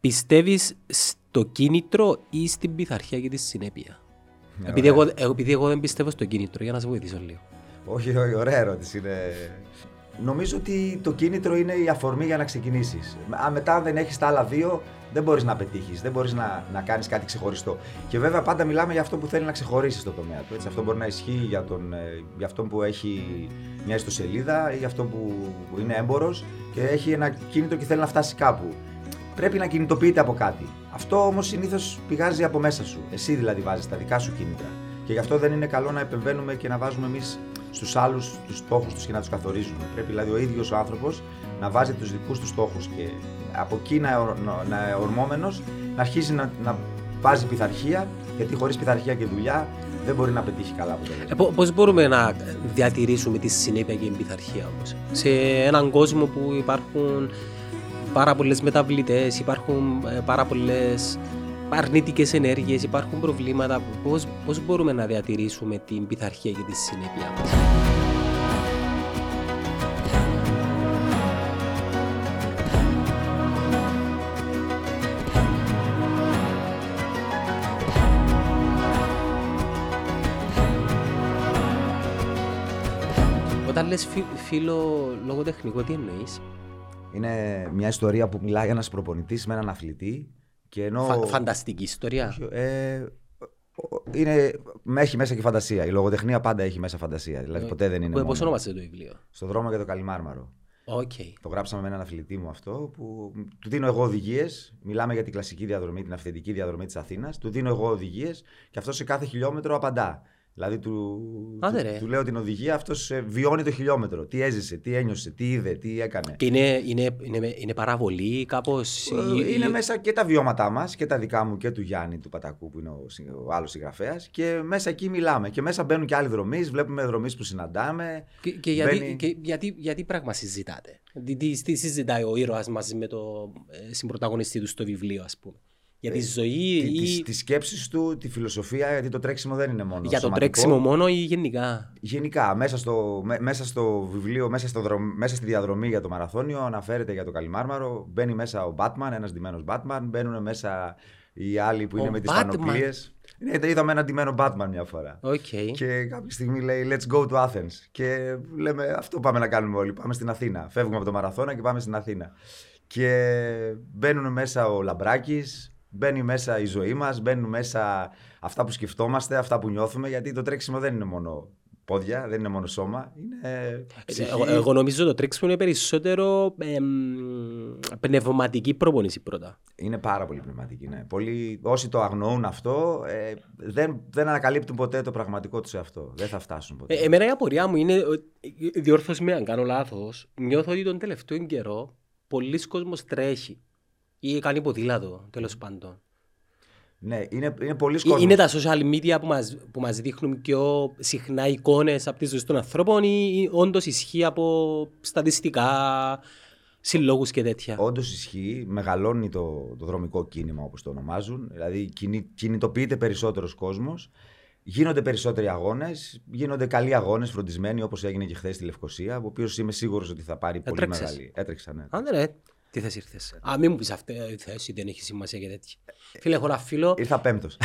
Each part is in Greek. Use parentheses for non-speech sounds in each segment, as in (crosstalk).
Πιστεύεις στο κίνητρο ή στην πειθαρχία και τη συνέπεια; Ναι, επειδή, ωραία. εγώ, εγώ- επειδή εγώ δεν πιστεύω στο κίνητρο, για να σε βοηθήσω λίγο. Όχι, όχι, ωραία ερώτηση. Είναι... Νομίζω ότι το κίνητρο είναι η αφορμή για να ξεκινήσεις. Αν μετά αν δεν έχεις τα άλλα δύο, δεν μπορείς να πετύχεις, δεν μπορείς να, να κάνεις κάτι ξεχωριστό. Και βέβαια πάντα μιλάμε για αυτό που θέλει να ξεχωρίσεις στο τομέα του. Έτσι. Αυτό μπορεί να ισχύει για, τον, ε, για αυτόν που έχει μια ιστοσελίδα ή για αυτόν που είναι έμπορος και έχει ένα κίνητρο και θέλει να φτάσει κάπου. Πρέπει να κινητοποιείται από κάτι. Αυτό όμως συνήθως πηγάζει από μέσα σου. Εσύ δηλαδή βάζεις τα δικά σου κίνητρα. Και γι' αυτό δεν είναι καλό να επεμβαίνουμε και να βάζουμε εμείς στους άλλους τους στόχους τους και να τους καθορίζουμε. Πρέπει δηλαδή ο ίδιος ο άνθρωπος να βάζει τους δικούς του στόχους και από εκεί να, εορ- να- να ορμόμενο να αρχίζει να, να βάζει πειθαρχία, γιατί χωρίς πειθαρχία και δουλειά δεν μπορεί να πετύχει καλά αποτελέσματα. Ε, Πώ πώς μπορούμε να διατηρήσουμε τη συνέπεια και την πειθαρχία όμως; Σε έναν κόσμο που υπάρχουν πάρα πολλές μεταβλητές, υπάρχουν ε, πάρα πολλές αρνητικές ενέργειες, υπάρχουν προβλήματα. Πώς μπορούμε να διατηρήσουμε την πειθαρχία και τη συνέπεια μας; Όταν λες φι, φίλο λογοτεχνικό, τι εννοείς; Είναι μια ιστορία που μιλάει ένας προπονητής με έναν αθλητή και ενώ. Φα, φανταστική ιστορία. Ε, είναι, έχει μέσα και φαντασία. Η λογοτεχνία πάντα έχει μέσα φαντασία. Δηλαδή ποτέ δεν είναι. Πώς μόνο. ονομάζεται το βιβλίο; Στο δρόμο για το Καλλιμάρμαρο. Οκ. Το γράψαμε με έναν αθλητή μου αυτό που του δίνω εγώ οδηγίες. Μιλάμε για την κλασική διαδρομή, την αυθεντική διαδρομή της Αθήνας. Του δίνω εγώ οδηγίες και αυτό σε κάθε χιλιόμετρο απαντά. Δηλαδή του, Άντε, του, ρε. του λέω την οδηγία, αυτός βιώνει το χιλιόμετρο. Τι έζησε, τι ένιωσε, τι είδε, τι έκανε. Και είναι, είναι, είναι, είναι παραβολή, κάπως. Ε, Είναι μέσα και τα βιώματά μας και τα δικά μου και του Γιάννη του Πατακού που είναι ο, συ- ο άλλος συγγραφέας. Και μέσα εκεί μιλάμε. Και μέσα μπαίνουν και άλλοι δρομείς, βλέπουμε δρομείς που συναντάμε. Και, και, γιατί, Μπαίνει- και γιατί, γιατί πράγμα συζητάτε; Τι, τι, τι συζητάει ο ήρωας μαζί με το ε, συμπροταγωνιστή του στο βιβλίο, ας πούμε; Για τη ζωή Ε, Τη, ή τις, τις σκέψεις του, τη φιλοσοφία, γιατί το τρέξιμο δεν είναι μόνο για το σωματικό. τρέξιμο μόνο ή γενικά; Γενικά, μέσα στο, με- μέσα στο βιβλίο, μέσα, στο δρομ- μέσα στη διαδρομή για το μαραθώνιο, αναφέρεται για το Καλλιμάρμαρο. Μπαίνει μέσα ο Batman, ένας ντυμένος Batman. Μπαίνουν μέσα οι άλλοι που Ο είναι με τις Batman; πανοπλίες. Ναι, είδαμε ένα ντυμένο Batman μια φορά. Οκ. Και κάποια στιγμή λέει Let's go to Athens. Και λέμε αυτό πάμε να κάνουμε όλοι. Πάμε στην Αθήνα. Φεύγουμε από το μαραθώνα και πάμε στην Αθήνα. Και μπαίνουν μέσα ο Λαμπράκης, μπαίνει μέσα η ζωή μας, μπαίνουν μέσα αυτά που σκεφτόμαστε, αυτά που νιώθουμε. Γιατί το τρέξιμο δεν είναι μόνο πόδια, δεν είναι μόνο σώμα. Είναι ψυχή. Εγώ, εγώ νομίζω το τρέξιμο είναι περισσότερο εμ, πνευματική προπονήση πρώτα. Είναι πάρα πολύ πνευματική. Ναι. Πολλοί, όσοι το αγνοούν αυτό, ε, δεν, δεν ανακαλύπτουν ποτέ το πραγματικό τους εαυτό. Δεν θα φτάσουν ποτέ. Ε, εμένα η απορία μου είναι, ε, διόρθωση με αν κάνω λάθος, νιώθω ότι τον τελευταίο καιρό πολλοί κόσμος τρέχει ή κάνει ποδήλατο, τέλος πάντων. ναι, είναι, είναι πολλοί Ε, κόσμος. Είναι τα social media που μας, που μας δείχνουν πιο συχνά εικόνες από τη ζωή των ανθρώπων ή, ή όντως ισχύει από στατιστικά, συλλόγους και τέτοια; Όντως ισχύει, μεγαλώνει το, το δρομικό κίνημα όπως το ονομάζουν. Δηλαδή κινη, κινητοποιείται περισσότερος κόσμος. Γίνονται περισσότεροι αγώνες. Γίνονται καλοί αγώνες, φροντισμένοι όπως έγινε και χθες στη Λευκοσία. Ο οποίος είμαι σίγουρος ότι θα πάρει πολύ Έτρεξες. μεγάλη. Έτρεξα, ναι. Αν δεν είναι, τι θέση ήρθες; Α, μην μου πεις αυτή η θέση, δεν έχεις σημασία και τέτοια. Φίλε, έχω ένα φίλο. Ήρθα πέμπτος.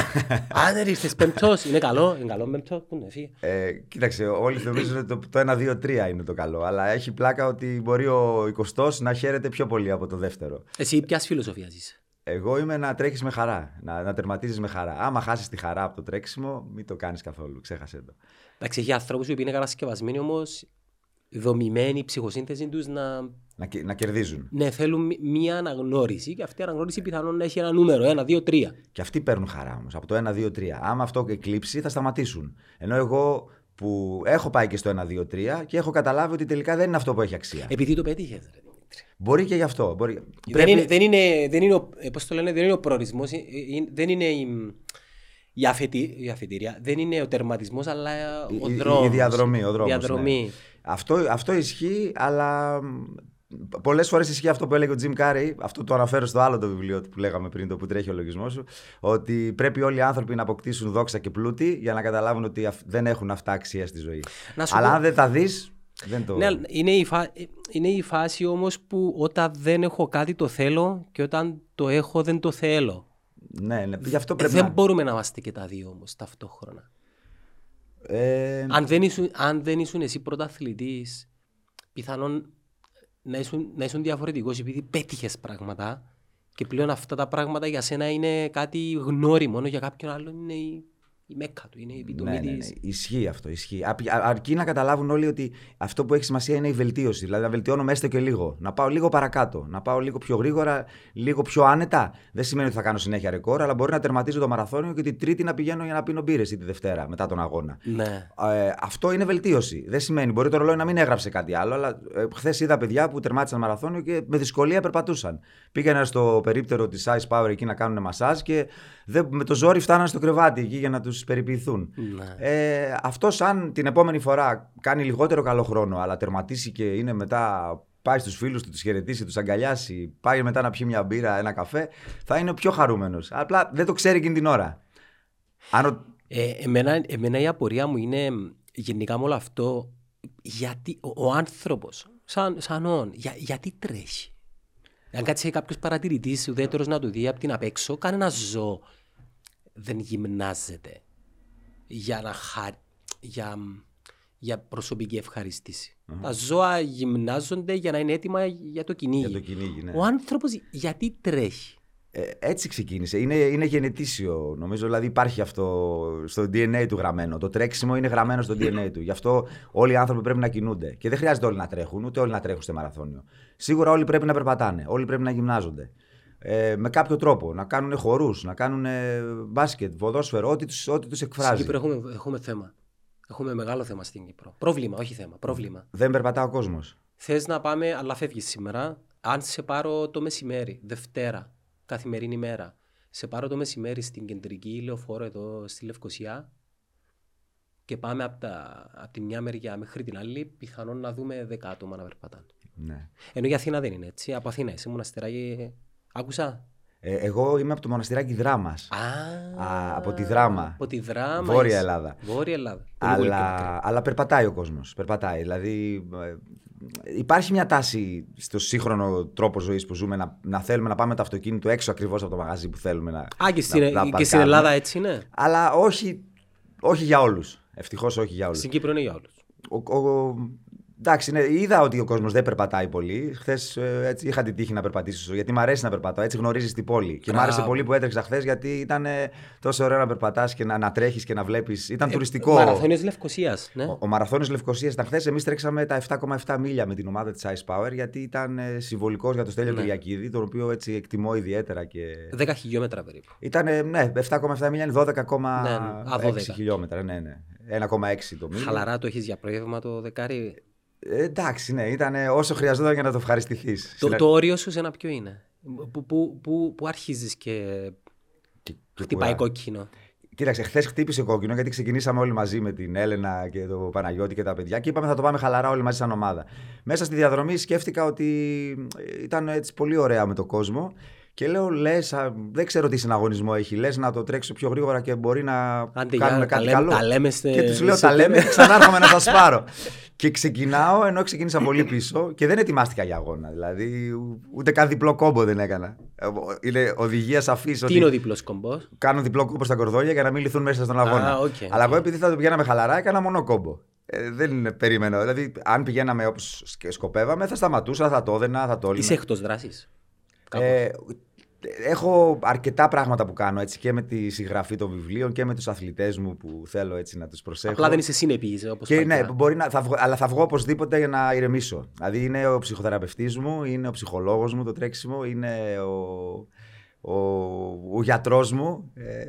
Α, δεν ήρθες πέμπτος. Είναι καλό, είναι καλό πέμπτος. Πού είναι, φύγε. ε, κοίταξε, όλοι νομίζουν ότι το, το 1-2-3 είναι το καλό. Αλλά έχει πλάκα ότι μπορεί ο 20 να χαίρεται πιο πολύ από το δεύτερο. Εσύ ποιας φιλοσοφίας είσαι. Εγώ είμαι να τρέχεις με χαρά. Να, να τερματίζεις με χαρά. Άμα χάσεις τη χαρά από το τρέξιμο, μην το κάνεις καθόλου. Ξέχασε το. Εντάξει, έχει ανθρώπους που είναι κατασκευασμένοι όμως δομημένοι η ψυχοσύνθεση τους να, Να, κε- να κερδίζουν. ναι, θέλουν μ- μία αναγνώριση και αυτή η αναγνώριση πιθανόν να έχει ένα νούμερο, ένα, δύο, τρία. Και αυτοί παίρνουν χαρά όμως. Από το 1-2-3. Άμα αυτό εκλείψει, θα σταματήσουν. Ενώ εγώ που έχω πάει και στο 1-2-3 και έχω καταλάβει ότι τελικά δεν είναι αυτό που έχει αξία. Επειδή το πέτυχες. ρε Δημήτρη. Μπορεί και γι' αυτό. Μπορεί... Δεν, Πρέπει- είναι, δεν, είναι, δεν, είναι ο, ε, πώς το λένε, δεν είναι ο προορισμός, ε, ε, δεν είναι η, η, αφετη, η αφετηρία, δεν είναι ο τερματισμός, αλλά ο η- η- δρόμος. η διαδρομή, ο δρόμος, Διαδρομή. ναι. Αυτό, αυτό ισχύει, αλλά πολλές φορές ισχύει αυτό που έλεγε ο Τζιμ Κάρεϊ. Αυτό το αναφέρω στο άλλο το βιβλίο που λέγαμε πριν, το που τρέχει ο λογισμός σου. Ότι πρέπει όλοι οι άνθρωποι να αποκτήσουν δόξα και πλούτη για να καταλάβουν ότι αυ- δεν έχουν αυτά αξία στη ζωή. Να σου Αλλά πω- αν δεν τα δεις, Δεν το... Ναι, αλλά είναι, η φα... είναι η φάση όμως που όταν δεν έχω κάτι το θέλω και όταν το έχω δεν το θέλω. ναι, ναι. Γι' αυτό Ε, πρέπει δεν να... μπορούμε να είμαστε και τα δύο όμως ταυτόχρονα. Ε, αν, δεν ήσουν, αν δεν ήσουν εσύ πρωταθλητής, πιθανόν να ήσουν, να ήσουν διαφορετικός επειδή πέτυχες πράγματα και πλέον αυτά τα πράγματα για σένα είναι κάτι γνώριμο, ενώ για κάποιον άλλον είναι η, η μέκα του, είναι η επιτομή Ναι, ναι, ναι. της. Ισχύει αυτό. Ισχύει. Α- α- αρκεί να καταλάβουν όλοι ότι αυτό που έχει σημασία είναι η βελτίωση. Δηλαδή να βελτιώνομαι έστω και λίγο. Να πάω λίγο παρακάτω. Να πάω λίγο πιο γρήγορα, λίγο πιο άνετα. Δεν σημαίνει ότι θα κάνω συνέχεια ρεκόρ, αλλά μπορεί να τερματίζω το μαραθώνιο και την Τρίτη να πηγαίνω για να πίνω μπύρες ή τη Δευτέρα μετά τον αγώνα. Ναι. Ε, αυτό είναι βελτίωση. Δεν σημαίνει. Μπορεί το ρολόι να μην έγραψε κάτι άλλο, αλλά ε, χθες είδα παιδιά που τερμάτισαν μαραθώνιο και με δυσκολία περπατούσαν. Πήγαιναν στο περίπτερο της Ice Power εκεί να κάνουν μασάζ και δεν, με το ζόρι φτάναν στο κρεβάτι εκεί για να τους περιποιηθούν. Ναι. Ε, αυτός, αν την επόμενη φορά κάνει λιγότερο καλό χρόνο, αλλά τερματίσει και είναι μετά. Πάει στους φίλους του, τους χαιρετήσει, τους αγκαλιάσει, πάει μετά να πιει μια μπύρα, ένα καφέ, θα είναι πιο χαρούμενος. Απλά δεν το ξέρει εκείνη την ώρα. Αν ο- Ε, εμένα, εμένα η απορία μου είναι γενικά με όλο αυτό γιατί ο, ο άνθρωπος σαν, σαν όν, για, γιατί τρέχει; Αν κάτσει κάποιος παρατηρητής ουδέτερος να του δει από την απ' έξω, κανένα ζώο δεν γυμνάζεται για, να χα... για, για προσωπική ευχαρίστηση. Τα ζώα γυμνάζονται για να είναι έτοιμα για το κυνήγι. Για το κυνήγι, ναι. Ο άνθρωπος γιατί τρέχει; Ε, έτσι ξεκίνησε. Είναι, είναι γενετήσιο. Νομίζω δηλαδή υπάρχει αυτό στο DNA του γραμμένο. Το τρέξιμο είναι γραμμένο στο DNA του. Γι' αυτό όλοι οι άνθρωποι πρέπει να κινούνται. Και δεν χρειάζεται όλοι να τρέχουν, ούτε όλοι να τρέχουν στο μαραθώνιο. Σίγουρα όλοι πρέπει να περπατάνε. Όλοι πρέπει να γυμνάζονται. Ε, με κάποιο τρόπο. Να κάνουν χορούς, να κάνουν μπάσκετ, ποδόσφαιρο, ό,τι του ό,τι τους Στην εκφράζει. Κύπρο έχουμε, έχουμε θέμα. Έχουμε μεγάλο θέμα στην Κύπρο. Πρόβλημα, όχι θέμα. Πρόβλημα. Δεν περπατά ο κόσμος. Θες να πάμε, αλλά φεύγεις σήμερα. Αν σε πάρω το μεσημέρι, Δευτέρα, καθημερινή μέρα, σε πάρω το μεσημέρι στην κεντρική λεωφόρο εδώ στη Λευκοσία και πάμε από, τα, από τη μια μεριά μέχρι την άλλη, πιθανόν να δούμε δέκα άτομα να περπατάνε. Ναι. Ενώ για Αθήνα δεν είναι έτσι. Από Αθήνα είσαι μοναστεράκι. Άκουσα. Ε, εγώ είμαι από το μοναστηράκι Δράμας. Α, Α, από τη Δράμα. Από τη Δράμα. Βόρεια είσαι. Ελλάδα. Βόρεια Ελλάδα. Πολύ, πολύ πιο μακριά. Αλλά, αλλά περπατάει ο κόσμος. Περπατάει. Δηλαδή, ε, υπάρχει μια τάση στο σύγχρονο τρόπο ζωής που ζούμε να, να θέλουμε να πάμε με το αυτοκίνητο έξω ακριβώς από το μαγαζί που θέλουμε να. Α, και στην, να- να και στην παρκάρουμε. Ελλάδα έτσι είναι; Αλλά όχι, όχι για όλους. Ευτυχώς όχι για όλους. Στην Κύπρο είναι για όλους. Ο, ο, εντάξει, ναι, είδα ότι ο κόσμος δεν περπατάει πολύ. Χθες έτσι είχα την τύχη να περπατήσω, γιατί μου αρέσει να περπατάω. Έτσι γνωρίζεις την πόλη. Και μου άρεσε Μπράβο. πολύ που έτρεξα χθες, γιατί ήταν ε, τόσο ωραίο να περπατάς και να, να τρέχεις και να βλέπεις. Ήταν τουριστικό. Μαραθώνιος Λευκοσίας, ναι. Ο, ο Μαραθώνιος Λευκοσίας ήταν χθες. Εμείς τρέξαμε τα 7,7 μίλια με την ομάδα της Ice Power γιατί ήταν ε, συμβολικός για το Στέλιο Ναι. Κυριακίδη, τον οποίο έτσι εκτιμώ ιδιαίτερα. Και... 10 χιλιόμετρα περίπου. Ήταν, ε, ναι, 7,7 μίλια είναι 12,6 Ναι, α, 12. χιλιόμετρα. Ναι, ναι. 1,6 το μίλιο. Χαλαρά το έχεις για προέβημα το δεκάρι; Ε, εντάξει, ναι, ήταν όσο χρειαζόταν για να το ευχαριστηθείς. Το, το όριο σου σε ένα ποιο είναι; Που, που, που, που αρχίζεις και χτυπάει κόκκινο; Κοίταξε, χθες χτύπησε κόκκινο γιατί ξεκινήσαμε όλοι μαζί με την Έλενα και τον Παναγιώτη και τα παιδιά και είπαμε θα το πάμε χαλαρά όλοι μαζί σαν ομάδα. Μέσα στη διαδρομή σκέφτηκα ότι ήταν έτσι πολύ ωραία με τον κόσμο και λέω, λες, δεν ξέρω τι συναγωνισμό έχει. Λες να το τρέξω πιο γρήγορα και μπορεί να Άντε, κάνουμε για, κάτι τα, καλό. λέμε, τα λέμε στε, Και τους λέω, σε- τα λέμε και ξανάρχομαι να σας πάρω. και ξεκινάω ενώ ξεκίνησα πολύ πίσω και δεν ετοιμάστηκα για αγώνα. Δηλαδή, ου- ούτε καν διπλό κόμπο δεν έκανα. Ε, Είναι οδηγία σαφής Τι ότι είναι ο διπλός κόμπο. κάνω διπλό κόμπο στα κορδόλια για να μην λυθούν μέσα στον αγώνα. Α, οκ, Αλλά οκ. εγώ επειδή θα το πηγαίναμε χαλαρά, έκανα μόνο κόμπο. Ε, δεν περίμενα. Δηλαδή, αν πηγαίναμε όπως σκοπεύαμε, θα σταματούσα, θα το έδενα, θα το Είσαι έλυνα. εκτός δράσης. Ε, έχω αρκετά πράγματα που κάνω έτσι και με τη συγγραφή των βιβλίων και με τους αθλητές μου που θέλω έτσι να τους προσέχω. Απλά δεν είσαι συνεπής. Όπως Και παλιά. ναι, μπορεί να, θα βγω, αλλά θα βγω οπωσδήποτε για να ηρεμήσω. Δηλαδή είναι ο ψυχοθεραπευτής μου, είναι ο ψυχολόγος μου το τρέξιμο, είναι ο, ο, ο γιατρός μου. Ε,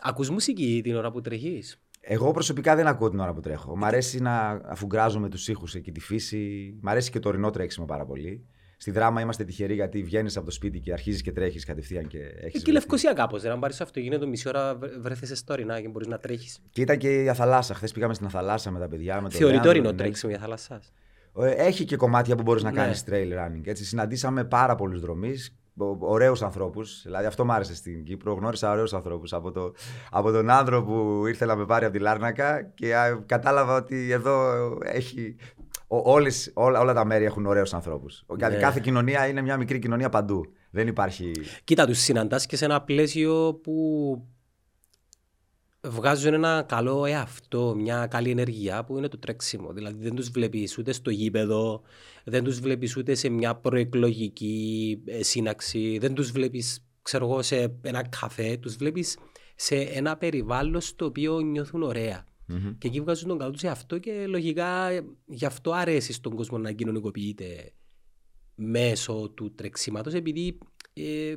Ακούς μουσική την ώρα που τρέχεις. εγώ προσωπικά δεν ακούω την ώρα που τρέχω. Μ' αρέσει να αφουγκράζω με τους ήχους εκεί τη φύση. Μ' αρέσει και το ορεινό τρέξιμο πάρα πολύ. Στη δράμα είμαστε τυχεροί γιατί βγαίνεις από το σπίτι και αρχίζεις και τρέχεις κατευθείαν και έχεις. Εκεί Λευκοσία κάπως. Δεν αν πάρεις αυτοκίνητο μισή ώρα βρε- βρέθεσαι στο ορεινά και μπορείς να τρέχεις. Και ήταν και η θαλάσσα. Χθες πήγαμε στην θαλάσσα με τα παιδιά. Με τον Θεωρεί το Λέανδρο, ορεινό τον τρέξιμο για θάλασσας. Ε, Έχει και κομμάτια που μπορείς να Ναι. κάνεις trail running. Έτσι, συναντήσαμε πάρα πολλούς δρομείς, ωραίους ανθρώπους. Δηλαδή, αυτό μου άρεσε στην Κύπρο. Γνώρισα ωραίους ανθρώπους. Από, το, από τον άνδρο που ήρθε να με πάρει από τη Λάρνακα και α, κατάλαβα ότι εδώ έχει Ο- όλες, όλα, όλα τα μέρη έχουν ωραίους ανθρώπους. Ναι. Κάθε κοινωνία είναι μια μικρή κοινωνία παντού. Δεν υπάρχει. Κοίτα, τους συναντάς και σε ένα πλαίσιο που βγάζουν ένα καλό εαυτό, μια καλή ενέργεια που είναι το τρέξιμο. Δηλαδή δεν τους βλέπεις ούτε στο γήπεδο, δεν τους βλέπεις ούτε σε μια προεκλογική ε, σύναξη, δεν τους βλέπεις ξέρω εγώ, σε ένα καφέ, τους βλέπεις σε ένα περιβάλλον στο οποίο νιώθουν ωραία. Μμμ. Και εκεί βγάζουν τον καλό τους εαυτό και λογικά ε, γι' αυτό αρέσει στον κόσμο να κοινωνικοποιείται μέσω του τρεξίματος επειδή ε,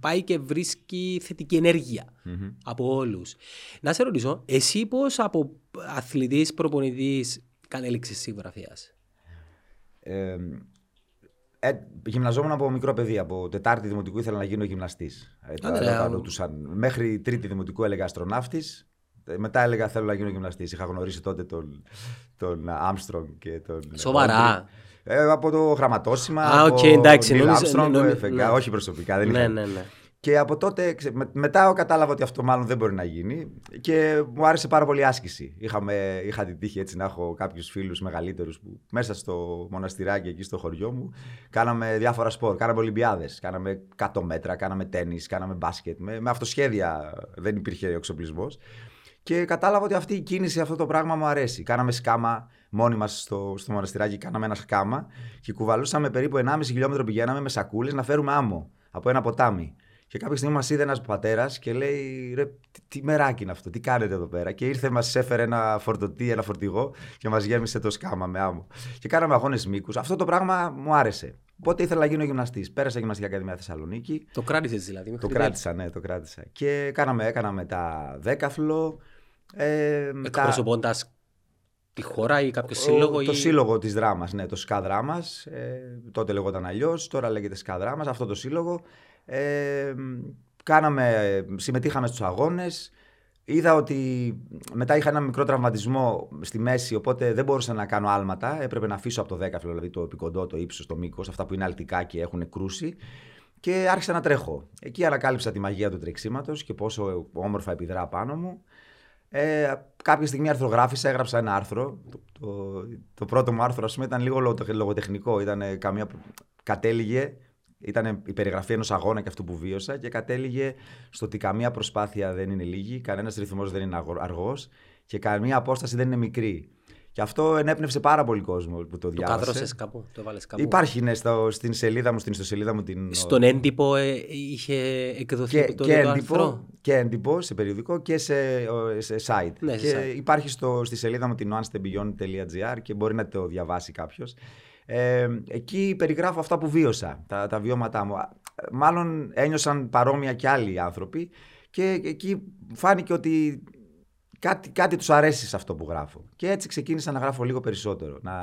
πάει και βρίσκει θετική ενέργεια Μμμ. από όλους. Να σε ρωτήσω, εσύ πώς από αθλητής, προπονητής κατέληξες συγγραφέας; Ε, ε, γυμναζόμουν από μικρό παιδί. Από Τετάρτη Δημοτικού ήθελα να γίνω γυμναστής. Ε, Άντε, ρε, Μέχρι Τρίτη Δημοτικού έλεγα αστροναύτης. Μετά έλεγα θέλω να γίνω γυμναστής. Είχα γνωρίσει τότε τον, τον Armstrong και τον. Σοβαρά. Ε, από το γραμματόσημα. Α, από οκ, εντάξει, Neil νόμιζα- Armstrong, νόμι- έφεγα. ναι. Όχι προσωπικά. Δεν Ναι, είχα. ναι, ναι. Και από τότε, ξε- με- μετά κατάλαβα ότι αυτό μάλλον δεν μπορεί να γίνει και μου άρεσε πάρα πολύ η άσκηση. Είχαμε, είχα την τύχη έτσι να έχω κάποιους φίλους μεγαλύτερους που μέσα στο μοναστηράκι εκεί στο χωριό μου κάναμε διάφορα σπορ. Κάναμε Ολυμπιάδες, κάναμε 100 μέτρα, κάναμε τέννη, κάναμε μπάσκετ. Με, με αυτοσχέδια δεν υπήρχε εξοπλισμός. Και κατάλαβα ότι αυτή η κίνηση, αυτό το πράγμα μου αρέσει. Κάναμε σκάμα μόνοι μας στο, στο μοναστηράκι, κάναμε ένα σκάμα και κουβαλούσαμε περίπου 1,5 χιλιόμετρο πηγαίναμε με σακούλες να φέρουμε άμμο από ένα ποτάμι. Και κάποια στιγμή μας είδε ένας πατέρας και λέει: Ρε, τι, τι μεράκι είναι αυτό, τι κάνετε εδώ πέρα. Και ήρθε, μας έφερε ένα φορτωτή, ένα φορτηγό και μας γέμισε το σκάμα με άμμο. Και κάναμε αγώνες μήκους. Αυτό το πράγμα μου άρεσε. Οπότε ήθελα να γίνω γυμναστής. Πέρασα γυμναστική ακαδημία Θεσσαλονίκη. Το κράτησες δηλαδή. Το μέχρι τέλους. κράτησα, ναι, το κράτησα. Και κάναμε, έκανα μετά δέκαθλο. Ε, μετά- Εκπροσωπώντας τη χώρα ή κάποιο ο- σύλλογο. Το ή... σύλλογο της δράμας, ναι, το ΣΚΑ Δράμας, Ε, τότε λεγόταν αλλιώς, τώρα λέγεται ΣΚΑ Δράμας, αυτό το σύλλογο. Ε, κάναμε, συμμετείχαμε στους αγώνες. Είδα ότι μετά είχα ένα μικρό τραυματισμό στη μέση, οπότε δεν μπορούσα να κάνω άλματα. Έπρεπε να αφήσω από το δέκαφλο, δηλαδή το επικοντό, το ύψος, το μήκος, αυτά που είναι αλτικά και έχουν κρούσει. Και άρχισα να τρέχω. Εκεί ανακάλυψα τη μαγεία του τρεξίματος και πόσο όμορφα επιδρά πάνω μου. Ε, κάποια στιγμή αρθρογράφησα, έγραψα ένα άρθρο. Το, το, το πρώτο μου άρθρο, ας πούμε, ήταν λίγο λογο- λογοτεχνικό. Ήταν καμία, κατέληγε, ήταν η περιγραφή ενός αγώνα και αυτού που βίωσα και κατέληγε στο ότι καμία προσπάθεια δεν είναι λίγη, κανένας ρυθμός δεν είναι αργός και καμία απόσταση δεν είναι μικρή. Και αυτό ενέπνευσε πάρα πολύ κόσμο που το Το διάβασε. κάδρωσες κάπου, το έβαλες κάπου; Υπάρχει ναι, στο, στην σελίδα μου, στην ιστοσελίδα μου την. Στον έντυπο ε, είχε εκδοθεί και, το, και, το έντυπο, άρθρο. και έντυπο σε περιοδικό και σε, ο, σε site. Ναι, σε και site. υπάρχει στο, στη σελίδα μου την onestebeyond.gr και μπορεί να το διαβάσει κάποιος. Ε, εκεί περιγράφω αυτά που βίωσα, τα, τα βιώματά μου. Α, Μάλλον ένιωσαν παρόμοια και άλλοι άνθρωποι και εκεί φάνηκε ότι κάτι, κάτι τους αρέσει σε αυτό που γράφω. Και έτσι ξεκίνησα να γράφω λίγο περισσότερο. Να...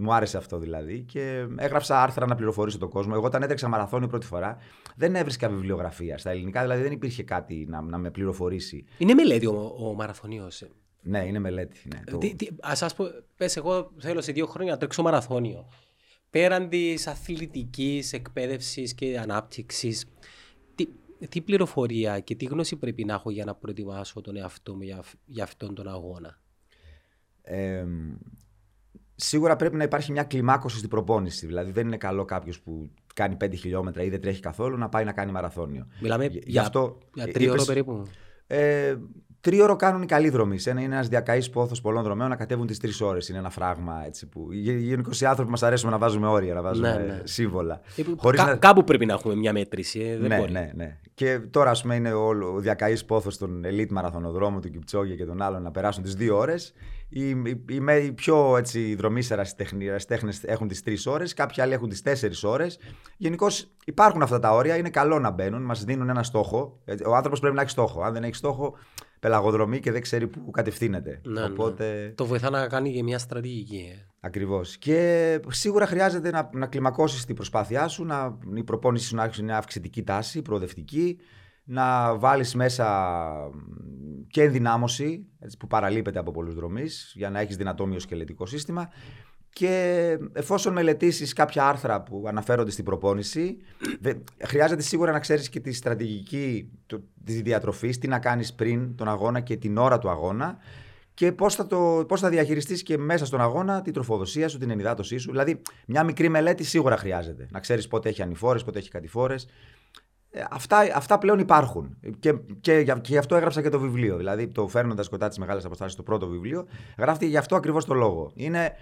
Μου άρεσε αυτό δηλαδή και έγραψα άρθρα να πληροφορήσω τον κόσμο. Εγώ όταν έτρεξα μαραθώνιο πρώτη φορά δεν έβρισκα βιβλιογραφία στα ελληνικά, δηλαδή δεν υπήρχε κάτι να, να με πληροφορήσει. Είναι μελέτη ο, ο μαραθωνίος; ε. Ναι, είναι μελέτη. Ναι, το... Τι, τι, ας σας πω, πες εγώ θέλω σε δύο χρόνια να τρέξω μαραθώνιο. Πέραν της αθλητικής εκπαίδευσης και ανάπτυξης, τι, τι πληροφορία και τι γνώση πρέπει να έχω για να προετοιμάσω τον εαυτό μου για, για αυτόν τον αγώνα; Ε, σίγουρα πρέπει να υπάρχει μια κλιμάκωση στην προπόνηση. Δηλαδή δεν είναι καλό κάποιος που κάνει 5 χιλιόμετρα ή δεν τρέχει καθόλου να πάει να κάνει μαραθώνιο. Μιλάμε Γι- για, γι' αυτό για τρία ώρα είπες- περίπου. Ε, τρίωρο κάνουν οι καλοί δρομείς. Ένα είναι ένας διακαής πόθος πολλών δρομέων να κατέβουν τις τρεις ώρες. Είναι ένα φράγμα έτσι που. γε- Γενικώς οι άνθρωποι μας αρέσουμε να βάζουμε όρια, να βάζουμε Ναι, ναι. σύμβολα. Ε, Χωρίς κα- να- Κάπου πρέπει να έχουμε μια μέτρηση. ε, δεν ναι, μπορεί. ναι, ναι. Και τώρα, ας πούμε, είναι ο, ο διακαή πόθος των elite μαραθωνοδρόμων, του Κιπτσόγια και των άλλων να περάσουν τις δύο ώρες. Οι, οι, οι, με- οι πιο έτσι, δρομείς ερασιτέχνε έχουν τις τρεις ώρες, κάποιοι άλλοι έχουν τις τέσσερις ώρες. Γενικώς υπάρχουν αυτά τα όρια, είναι καλό να μπαίνουν, μας δίνουν ένα στόχο. Ε, Ο άνθρωπος πρέπει να έχει στόχο. Αν δεν έχει στόχο, πελαγοδρομεί και δεν ξέρει πού κατευθύνεται. Ναι, ναι. Οπότε. Το βοηθά να κάνει και μια στρατηγική. ε. Ακριβώς. Και σίγουρα χρειάζεται να, να κλιμακώσεις την προσπάθειά σου, να, η προπόνηση σου να έχει μια αυξητική τάση, προοδευτική, να βάλεις μέσα μ, και ενδυνάμωση έτσι, που παραλείπεται από πολλούς δρομείς για να έχεις δυνατό μυοσκελετικό σύστημα. Και εφόσον μελετήσεις κάποια άρθρα που αναφέρονται στην προπόνηση, δε- χρειάζεται σίγουρα να ξέρεις και τη στρατηγική του- της διατροφής, τι να κάνεις πριν τον αγώνα και την ώρα του αγώνα και πώς θα, το, πώς θα διαχειριστείς και μέσα στον αγώνα την τροφοδοσία σου, την ενυδάτωσή σου. Δηλαδή, μια μικρή μελέτη σίγουρα χρειάζεται. Να ξέρεις πότε έχει ανηφόρες, πότε έχει κατηφόρες. Ε, αυτά, αυτά πλέον υπάρχουν. Και, και, και, γι' αυτό έγραψα και το βιβλίο. Δηλαδή, το φέρνοντας κοντά τις μεγάλες αποστάσεις, το πρώτο βιβλίο, γράφτηκε γι' αυτό ακριβώς το λόγο. Είναι,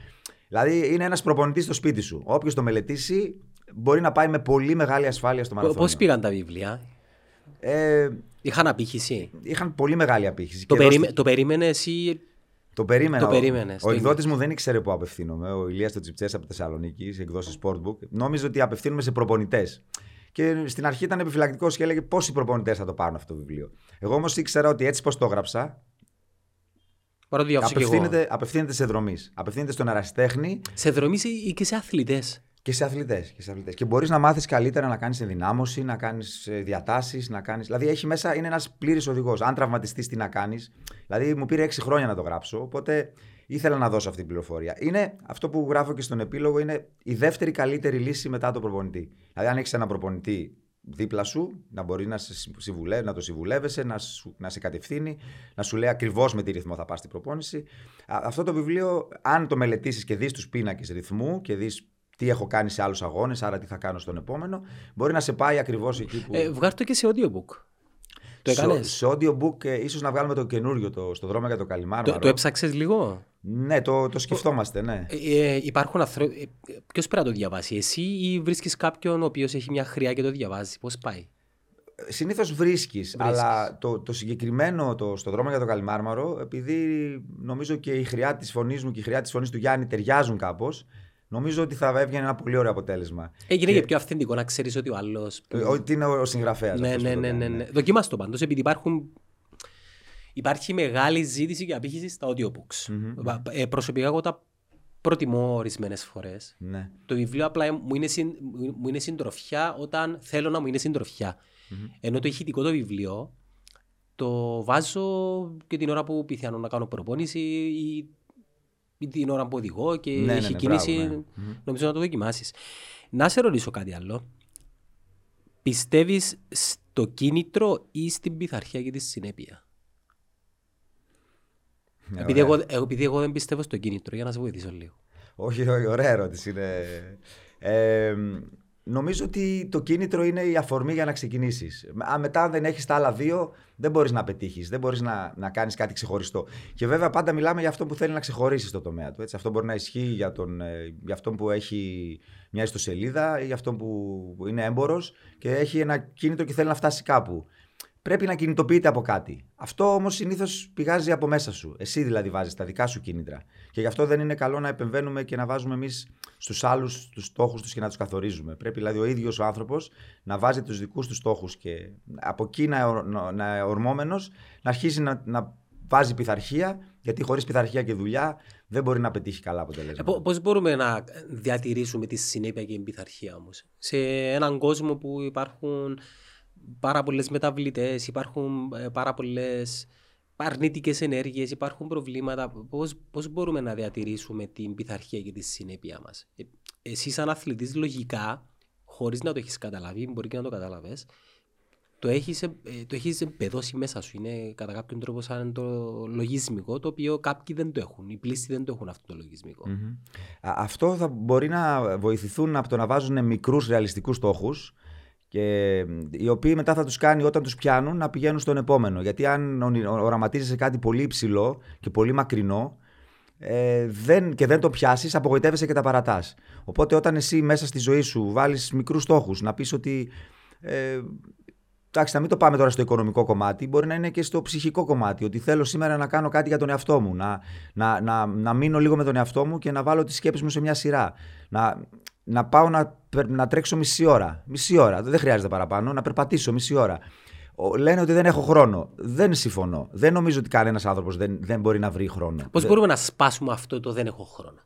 δηλαδή, είναι ένας προπονητής στο σπίτι σου. Όποιος το μελετήσει, μπορεί να πάει με πολύ μεγάλη ασφάλεια στο μαραθώνιο. Πώς πήγαν τα βιβλία, ε, Είχαν απήχηση. Είχαν πολύ μεγάλη απήχηση. Το, περίμε, το περίμενες ή. Το περίμενα. Το περίμενες, ο εκδότης μου δεν ήξερε που απευθύνομαι. Ο Ηλίας το Τσιπτσές από Θεσσαλονίκη, εκδόση Sportbook. Νόμιζε ότι απευθύνουμε σε προπονητές. Και στην αρχή ήταν επιφυλακτικός και έλεγε πόσοι προπονητές θα το πάρουν αυτό το βιβλίο. Εγώ όμως ήξερα ότι έτσι πώ το έγραψα. Απευθύνεται, απευθύνεται σε δρομής. Απευθύνεται στον αραστέχνη. Σε δρομής ή και σε αθλητές. Και σε αθλητές. Και, σε αθλητές. και μπορείς να μάθεις καλύτερα να κάνεις ενδυνάμωση, να κάνεις ε, διατάσεις, να κάνεις. Δηλαδή έχει μέσα, είναι ένας πλήρης οδηγός. Αν τραυματιστείς, τι να κάνεις. Δηλαδή μου πήρε 6 χρόνια να το γράψω. Οπότε ήθελα να δώσω αυτή την πληροφορία. Είναι αυτό που γράφω και στον επίλογο, είναι η δεύτερη καλύτερη λύση μετά τον προπονητή. Δηλαδή, αν έχεις ένα προπονητή δίπλα σου, να μπορεί να, σε συμβουλε, να το συμβουλεύεσαι, να, σου, να σε κατευθύνει, να σου λέει ακριβώς με τι ρυθμό θα πας στην προπόνηση. Αυτό το βιβλίο, αν το μελετήσεις και δεις τους πίνακες ρυθμού και δεις τι έχω κάνει σε άλλους αγώνες, άρα τι θα κάνω στον επόμενο, μπορεί να σε πάει ακριβώς εκεί που. Ε, βγάλω το και σε audiobook. Το έκανες; Σε, σε audiobook, ε, ίσως να βγάλουμε το καινούριο, το, στο δρόμο για το Καλιμάρο. Το, το έψαξες λίγο; Ναι, το, το σκεφτόμαστε, ναι. Ε, ε υπάρχουν άνθρωποι. Ε, Ποιος πρέπει να το διαβάσει, εσύ ή βρίσκεις κάποιον ο οποίος έχει μια χρειά και το διαβάζει, πώς πάει; Συνήθως βρίσκεις, αλλά το, το συγκεκριμένο το, στο δρόμο για το Καλιμάρμαρο, επειδή νομίζω και η χρειά της φωνής μου και η χρειά της φωνής του Γιάννη ταιριάζουν κάπως, Νομίζω ότι θα έβγαινε ένα πολύ ωραίο αποτέλεσμα. Έγινε και, και πιο αυθεντικό να ξέρεις ότι ο άλλος. Ότι είναι ο συγγραφέας. Ναι, ναι, ναι, ναι, ναι. Δοκίμαστε το πάντως, επειδή υπάρχουν. Υπάρχει μεγάλη ζήτηση και απήχηση στα audiobooks. Mm-hmm. Ε, προσωπικά εγώ τα προτιμώ ορισμένες φορές. Ναι. Το βιβλίο απλά μου είναι, συν, μου είναι συντροφιά όταν θέλω να μου είναι συντροφιά. Mm-hmm. Ενώ το ηχητικό το βιβλίο το βάζω και την ώρα που πιθανόν να κάνω προπόνηση ή την ώρα που οδηγώ και ναι, έχει ναι, ναι, κίνηση, μπράβο, ναι. νομίζω να το δοκιμάσεις. Να σε ρωτήσω κάτι άλλο. Πιστεύεις στο κίνητρο ή στην πειθαρχία και τη συνέπεια; Ναι, επειδή, εγώ, επειδή εγώ δεν πιστεύω στο κίνητρο, για να σε βοηθήσω λίγο. Όχι, ωραία ερώτηση είναι. Ε, Νομίζω ότι το κίνητρο είναι η αφορμή για να ξεκινήσεις. Αν μετά δεν έχεις τα άλλα δύο, δεν μπορείς να πετύχεις, δεν μπορείς να, να κάνεις κάτι ξεχωριστό. Και βέβαια πάντα μιλάμε για αυτό που θέλει να ξεχωρίσεις στο τομέα του. Έτσι. Αυτό μπορεί να ισχύει για, τον, ε, για αυτόν που έχει μια ιστοσελίδα ή για αυτόν που είναι έμπορος και έχει ένα κίνητρο και θέλει να φτάσει κάπου πρέπει να κινητοποιείται από κάτι. Αυτό όμως συνήθως πηγάζει από μέσα σου. Εσύ δηλαδή βάζεις τα δικά σου κίνητρα. Και γι' αυτό δεν είναι καλό να επεμβαίνουμε και να βάζουμε εμείς στους άλλους τους στόχους τους και να τους καθορίζουμε. Πρέπει δηλαδή ο ίδιος ο άνθρωπος να βάζει τους δικούς του στόχους και από εκεί να, να ορμόμενο να αρχίσει να, να βάζει πειθαρχία, γιατί χωρίς πειθαρχία και δουλειά δεν μπορεί να πετύχει καλά αποτελέσματα. Ε, Πώς μπορούμε να διατηρήσουμε τη συνέπεια και την πειθαρχία όμως, σε έναν κόσμο που υπάρχουν πάρα πολλές μεταβλητές, υπάρχουν ε, πάρα πολλές αρνητικές ενέργειες, υπάρχουν προβλήματα. Πώς μπορούμε να διατηρήσουμε την πειθαρχία και τη συνέπεια μας; Ε, εσύ, σαν αθλητής, λογικά, χωρίς να το έχεις καταλάβει, μπορεί και να το κατάλαβε, το έχεις ε, το έχεις εμπεδώσει μέσα σου. Είναι κατά κάποιον τρόπο σαν το λογισμικό, το οποίο κάποιοι δεν το έχουν. Οι πλήστοι δεν το έχουν αυτό το λογισμικο Αυτό θα μπορεί να βοηθηθούν από το να βάζουν μικρούς ρεαλιστικούς στόχους και οι οποίοι μετά θα τους κάνει όταν τους πιάνουν να πηγαίνουν στον επόμενο. Γιατί αν οραματίζεσαι κάτι πολύ υψηλό και πολύ μακρινό ε, δεν, και δεν το πιάσεις, απογοητεύεσαι και τα παρατάς. Οπότε όταν εσύ μέσα στη ζωή σου βάλεις μικρούς στόχους, να πεις ότι... Ε, Εντάξει, να μην το πάμε τώρα στο οικονομικό κομμάτι, μπορεί να είναι και στο ψυχικό κομμάτι. Ότι θέλω σήμερα να κάνω κάτι για τον εαυτό μου. Να, να, να, να μείνω λίγο με τον εαυτό μου και να βάλω τις σκέψεις μου σε μια σειρά. Να, να πάω να, να τρέξω μισή ώρα. Μισή ώρα, δεν χρειάζεται παραπάνω, να περπατήσω μισή ώρα. Λένε ότι δεν έχω χρόνο. Δεν συμφωνώ. Δεν νομίζω ότι κανένας άνθρωπος δεν, δεν μπορεί να βρει χρόνο. Πώς μπορούμε να σπάσουμε αυτό το δεν έχω χρόνο.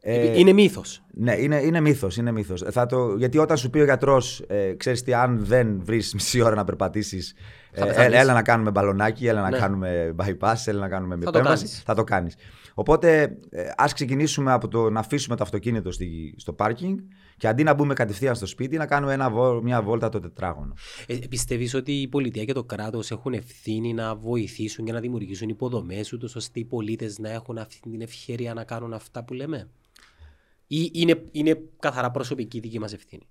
Ε, είναι μύθος. Ναι, είναι, είναι μύθος. Είναι μύθος. Θα το, γιατί όταν σου πει ο γιατρός, ε, ξέρεις τι, αν δεν βρεις μισή ώρα να περπατήσεις, Ε, πεθάνεις. έλα να κάνουμε μπαλονάκι, έλα να Ναι. κάνουμε bypass, έλα να κάνουμε Θα το επέμβαση. κάνεις. Θα το κάνεις. Οπότε ε, ας ξεκινήσουμε από το να αφήσουμε το αυτοκίνητο στη, στο πάρκινγκ και αντί να μπούμε κατευθείαν στο σπίτι να κάνουμε ένα, βο- μια βόλτα το τετράγωνο. Ε, πιστεύεις ότι η πολιτεία και το κράτος έχουν ευθύνη να βοηθήσουν και να δημιουργήσουν υποδομές ούτως ώστε οι πολίτες να έχουν αυτή την ευκαιρία να κάνουν αυτά που λέμε; Ή είναι, είναι καθαρά προσωπική δική μας ευθύνη;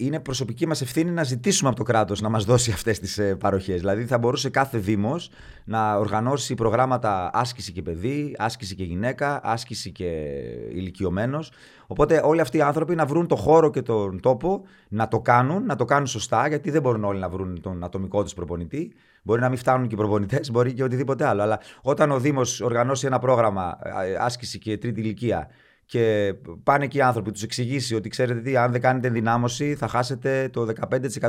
Είναι προσωπική μας ευθύνη να ζητήσουμε από το κράτος να μας δώσει αυτές τις παροχές. Δηλαδή, θα μπορούσε κάθε Δήμος να οργανώσει προγράμματα άσκηση και παιδί, άσκηση και γυναίκα, άσκηση και ηλικιωμένος. Οπότε, όλοι αυτοί οι άνθρωποι να βρουν το χώρο και τον τόπο να το κάνουν, να το κάνουν σωστά, γιατί δεν μπορούν όλοι να βρουν τον ατομικό τους προπονητή. Μπορεί να μην φτάνουν και οι προπονητές, μπορεί και οτιδήποτε άλλο. Αλλά όταν ο Δήμος οργανώσει ένα πρόγραμμα ε, άσκηση και τρίτη ηλικία και πάνε και οι άνθρωποι, τους εξηγήσει ότι ξέρετε τι, αν δεν κάνετε ενδυνάμωση, θα χάσετε το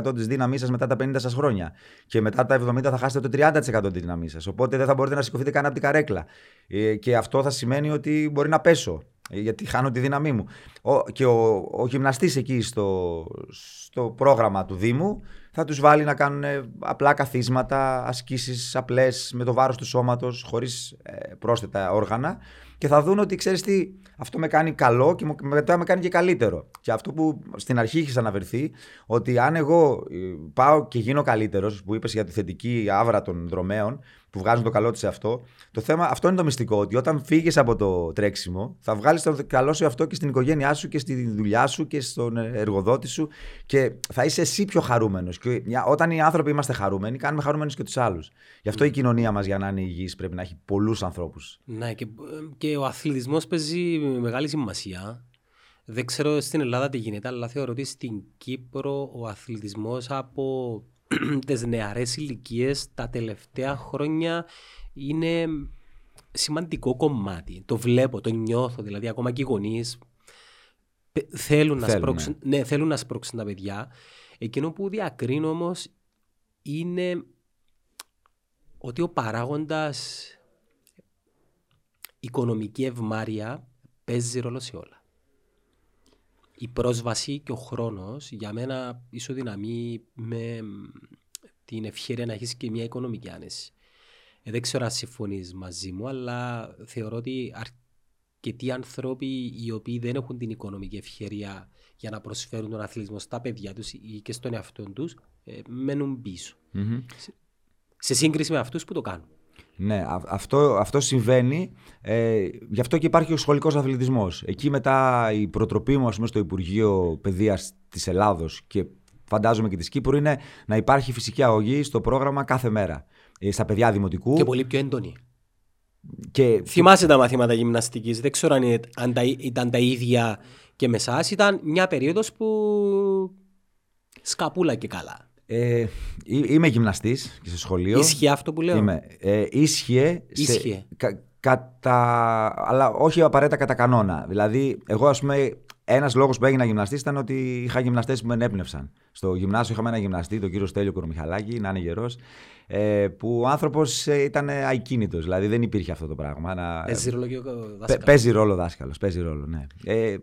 15% της δύναμή σας μετά τα 50 σας χρόνια. Και μετά τα 70 θα χάσετε το 30% της δύναμή σας. Οπότε δεν θα μπορείτε να σηκωθείτε καν από την καρέκλα. Ε, και αυτό θα σημαίνει ότι μπορεί να πέσω. ε, Γιατί χάνω τη δύναμή μου. Ο, και ο, ο γυμναστής εκεί στο, στο πρόγραμμα του Δήμου θα τους βάλει να κάνουν ε, απλά καθίσματα, ασκήσεις απλές με το βάρος του σώματος, χωρίς ε, πρόσθετα όργανα και θα δουν ότι ξέρεις τι, αυτό με κάνει καλό και μου- μετά με κάνει και καλύτερο. Και αυτό που στην αρχή είχες αναβερθεί, ότι αν εγώ ε, πάω και γίνω καλύτερος, που είπες για τη θετική άβρα των δρομέων, που βγάζουν το καλό του σε αυτό. Το θέμα, αυτό είναι το μυστικό, ότι όταν φύγεις από το τρέξιμο, θα βγάλεις το καλό σου αυτό και στην οικογένειά σου και στη δουλειά σου και στον εργοδότη σου και θα είσαι εσύ πιο χαρούμενος. Και μια- όταν οι άνθρωποι είμαστε χαρούμενοι, κάνουμε χαρούμενους και τους άλλους. Γι' αυτό η κοινωνία μας, για να είναι υγιής, πρέπει να έχει πολλούς ανθρώπους. Ναι, και, και ο αθλητισμός παίζει μεγάλη σημασία. Δεν ξέρω στην Ελλάδα τι γίνεται, αλλά θεωρώ ότι στην Κύπρο ο αθλητισμός από (clears throat) τις νεαρές ηλικίες τα τελευταία χρόνια είναι σημαντικό κομμάτι. Το βλέπω, το νιώθω, δηλαδή ακόμα και οι γονείς πε- θέλουν, να, Θέλουν, σπρώξουν, ναι, θέλουν να σπρώξουν τα παιδιά. Εκείνο που διακρίνω όμως είναι ότι ο παράγοντας οικονομική ευμάρεια παίζει ρόλο σε όλα. Η πρόσβαση και ο χρόνος για μένα ισοδυναμεί με μ, την ευχαίρεια να έχεις και μια οικονομική άνεση. Ε, δεν ξέρω αν συμφωνείς μαζί μου, αλλά θεωρώ ότι αρκετοί άνθρωποι οι οποίοι δεν έχουν την οικονομική ευχαίρεια για να προσφέρουν τον αθλητισμό στα παιδιά τους ή και στον εαυτό τους, ε, μένουν πίσω. Σε σύγκριση με αυτούς που το κάνουν. Ναι, α- αυτό, αυτό συμβαίνει. Ε, γι' αυτό και υπάρχει ο σχολικός αθλητισμός. Εκεί μετά η προτροπή μου, ας πούμε, στο Υπουργείο Παιδείας της Ελλάδος και φαντάζομαι και της Κύπρου είναι να υπάρχει φυσική αγωγή στο πρόγραμμα κάθε μέρα. Ε, στα παιδιά δημοτικού. Και πολύ πιο έντονη. και Θυμάσαι τα μαθήματα γυμναστικής, δεν ξέρω αν, είναι- αν τα, ήταν τα ίδια και με εσάς. Ήταν μια περίοδος που σκαπούλα και καλά. Ε, εί- είμαι γυμναστής και σε σχολείο. Ίσχυε αυτό που λέω; Είμαι. Ε, ίσχυε. σε- Ίσχυε. κα- κατά, αλλά όχι απαραίτητα κατά κανόνα. Δηλαδή, εγώ, ας πούμε, ένας λόγος που έγινα γυμναστής ήταν ότι είχα γυμναστές που με ενέπνευσαν. Στο γυμνάσιο είχαμε ένα γυμναστή, τον κύριο Στέλιο Κορομιχαλάκη, να είναι γερός, ε, που ο άνθρωπος ήταν ακίνητος. Δηλαδή, δεν υπήρχε αυτό το πράγμα. Να, Παίζει ρόλο και ο Παι- δάσκαλος. Παίζει ρόλο δάσκαλος, παίζει ρόλο, ναι. Ε,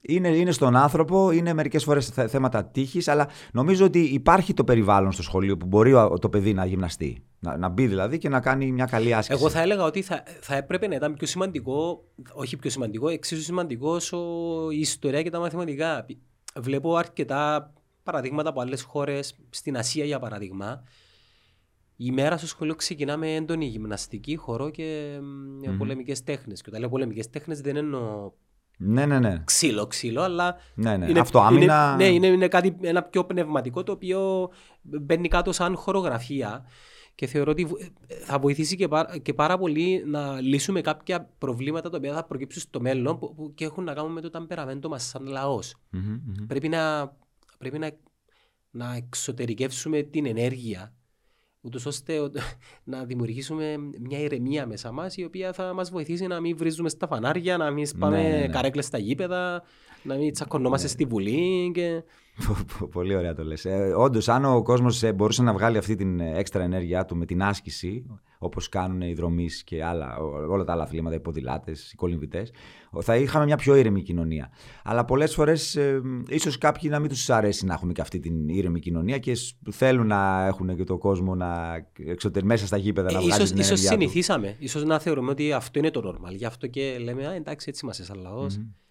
είναι, είναι στον άνθρωπο, είναι μερικές φορές θέματα τύχης, αλλά νομίζω ότι υπάρχει το περιβάλλον στο σχολείο που μπορεί ο- το παιδί να γυμναστεί. Να, να μπει δηλαδή και να κάνει μια καλή άσκηση. Εγώ θα έλεγα ότι θα, θα έπρεπε να ήταν πιο σημαντικό, όχι πιο σημαντικό, εξίσου σημαντικό όσο η ιστορία και τα μαθηματικά. Βλέπω αρκετά παραδείγματα από άλλες χώρες, στην Ασία για παράδειγμα. Η μέρα στο σχολείο ξεκινά με έντονη γυμναστική, χορό και mm πολεμικές τέχνες. Και όταν λέω πολεμικές τέχνες δεν εννοώ Ναι, ναι, ναι. ξύλο, ξύλο, αλλά ναι, ναι. είναι, Αυτό, άμυνα. είναι, ναι, είναι, είναι κάτι ένα πιο πνευματικό το οποίο μπαίνει κάτω σαν χορογραφία και θεωρώ ότι βο- θα βοηθήσει και, πάρα, και πάρα πολύ να λύσουμε κάποια προβλήματα τα οποία θα προκύψουν στο μέλλον που, που και έχουν να κάνουν με το ταμπεραμέντο μας σαν λαός. Μμμ, μμμ. Πρέπει, να, πρέπει να, να εξωτερικεύσουμε την ενέργεια ούτως ώστε ο- (laughs) να δημιουργήσουμε μια ηρεμία μέσα μας η οποία θα μας βοηθήσει να μην βρίζουμε στα φανάρια, να μην σπάμε Ναι, ναι, ναι. καρέκλες στα γήπεδα, να μην τσακωνόμαστε στη Βουλή και... Πολύ ωραία το λες. Ε, Όντως, αν ο κόσμος μπορούσε να βγάλει αυτή την έξτρα ενέργειά του με την άσκηση, όπως κάνουν οι δρομή και άλλα, όλα τα άλλα αθλήματα, οι ποδηλάτες, οι κολυμβητές, θα είχαμε μια πιο ήρεμη κοινωνία. Αλλά πολλές φορές ε, ίσως κάποιοι να μην τους αρέσει να έχουμε και αυτή την ήρεμη κοινωνία και θέλουν να έχουν και τον κόσμο να εξωτερ... μέσα στα γήπεδα να ε, βγάλουν την ίσως συνηθίσαμε. Ίσως να θεωρούμε ότι αυτό είναι το normal. Γι' αυτό και λέμε, α, εντάξει, έτσι είμαστε σαν λαός. Mm-hmm.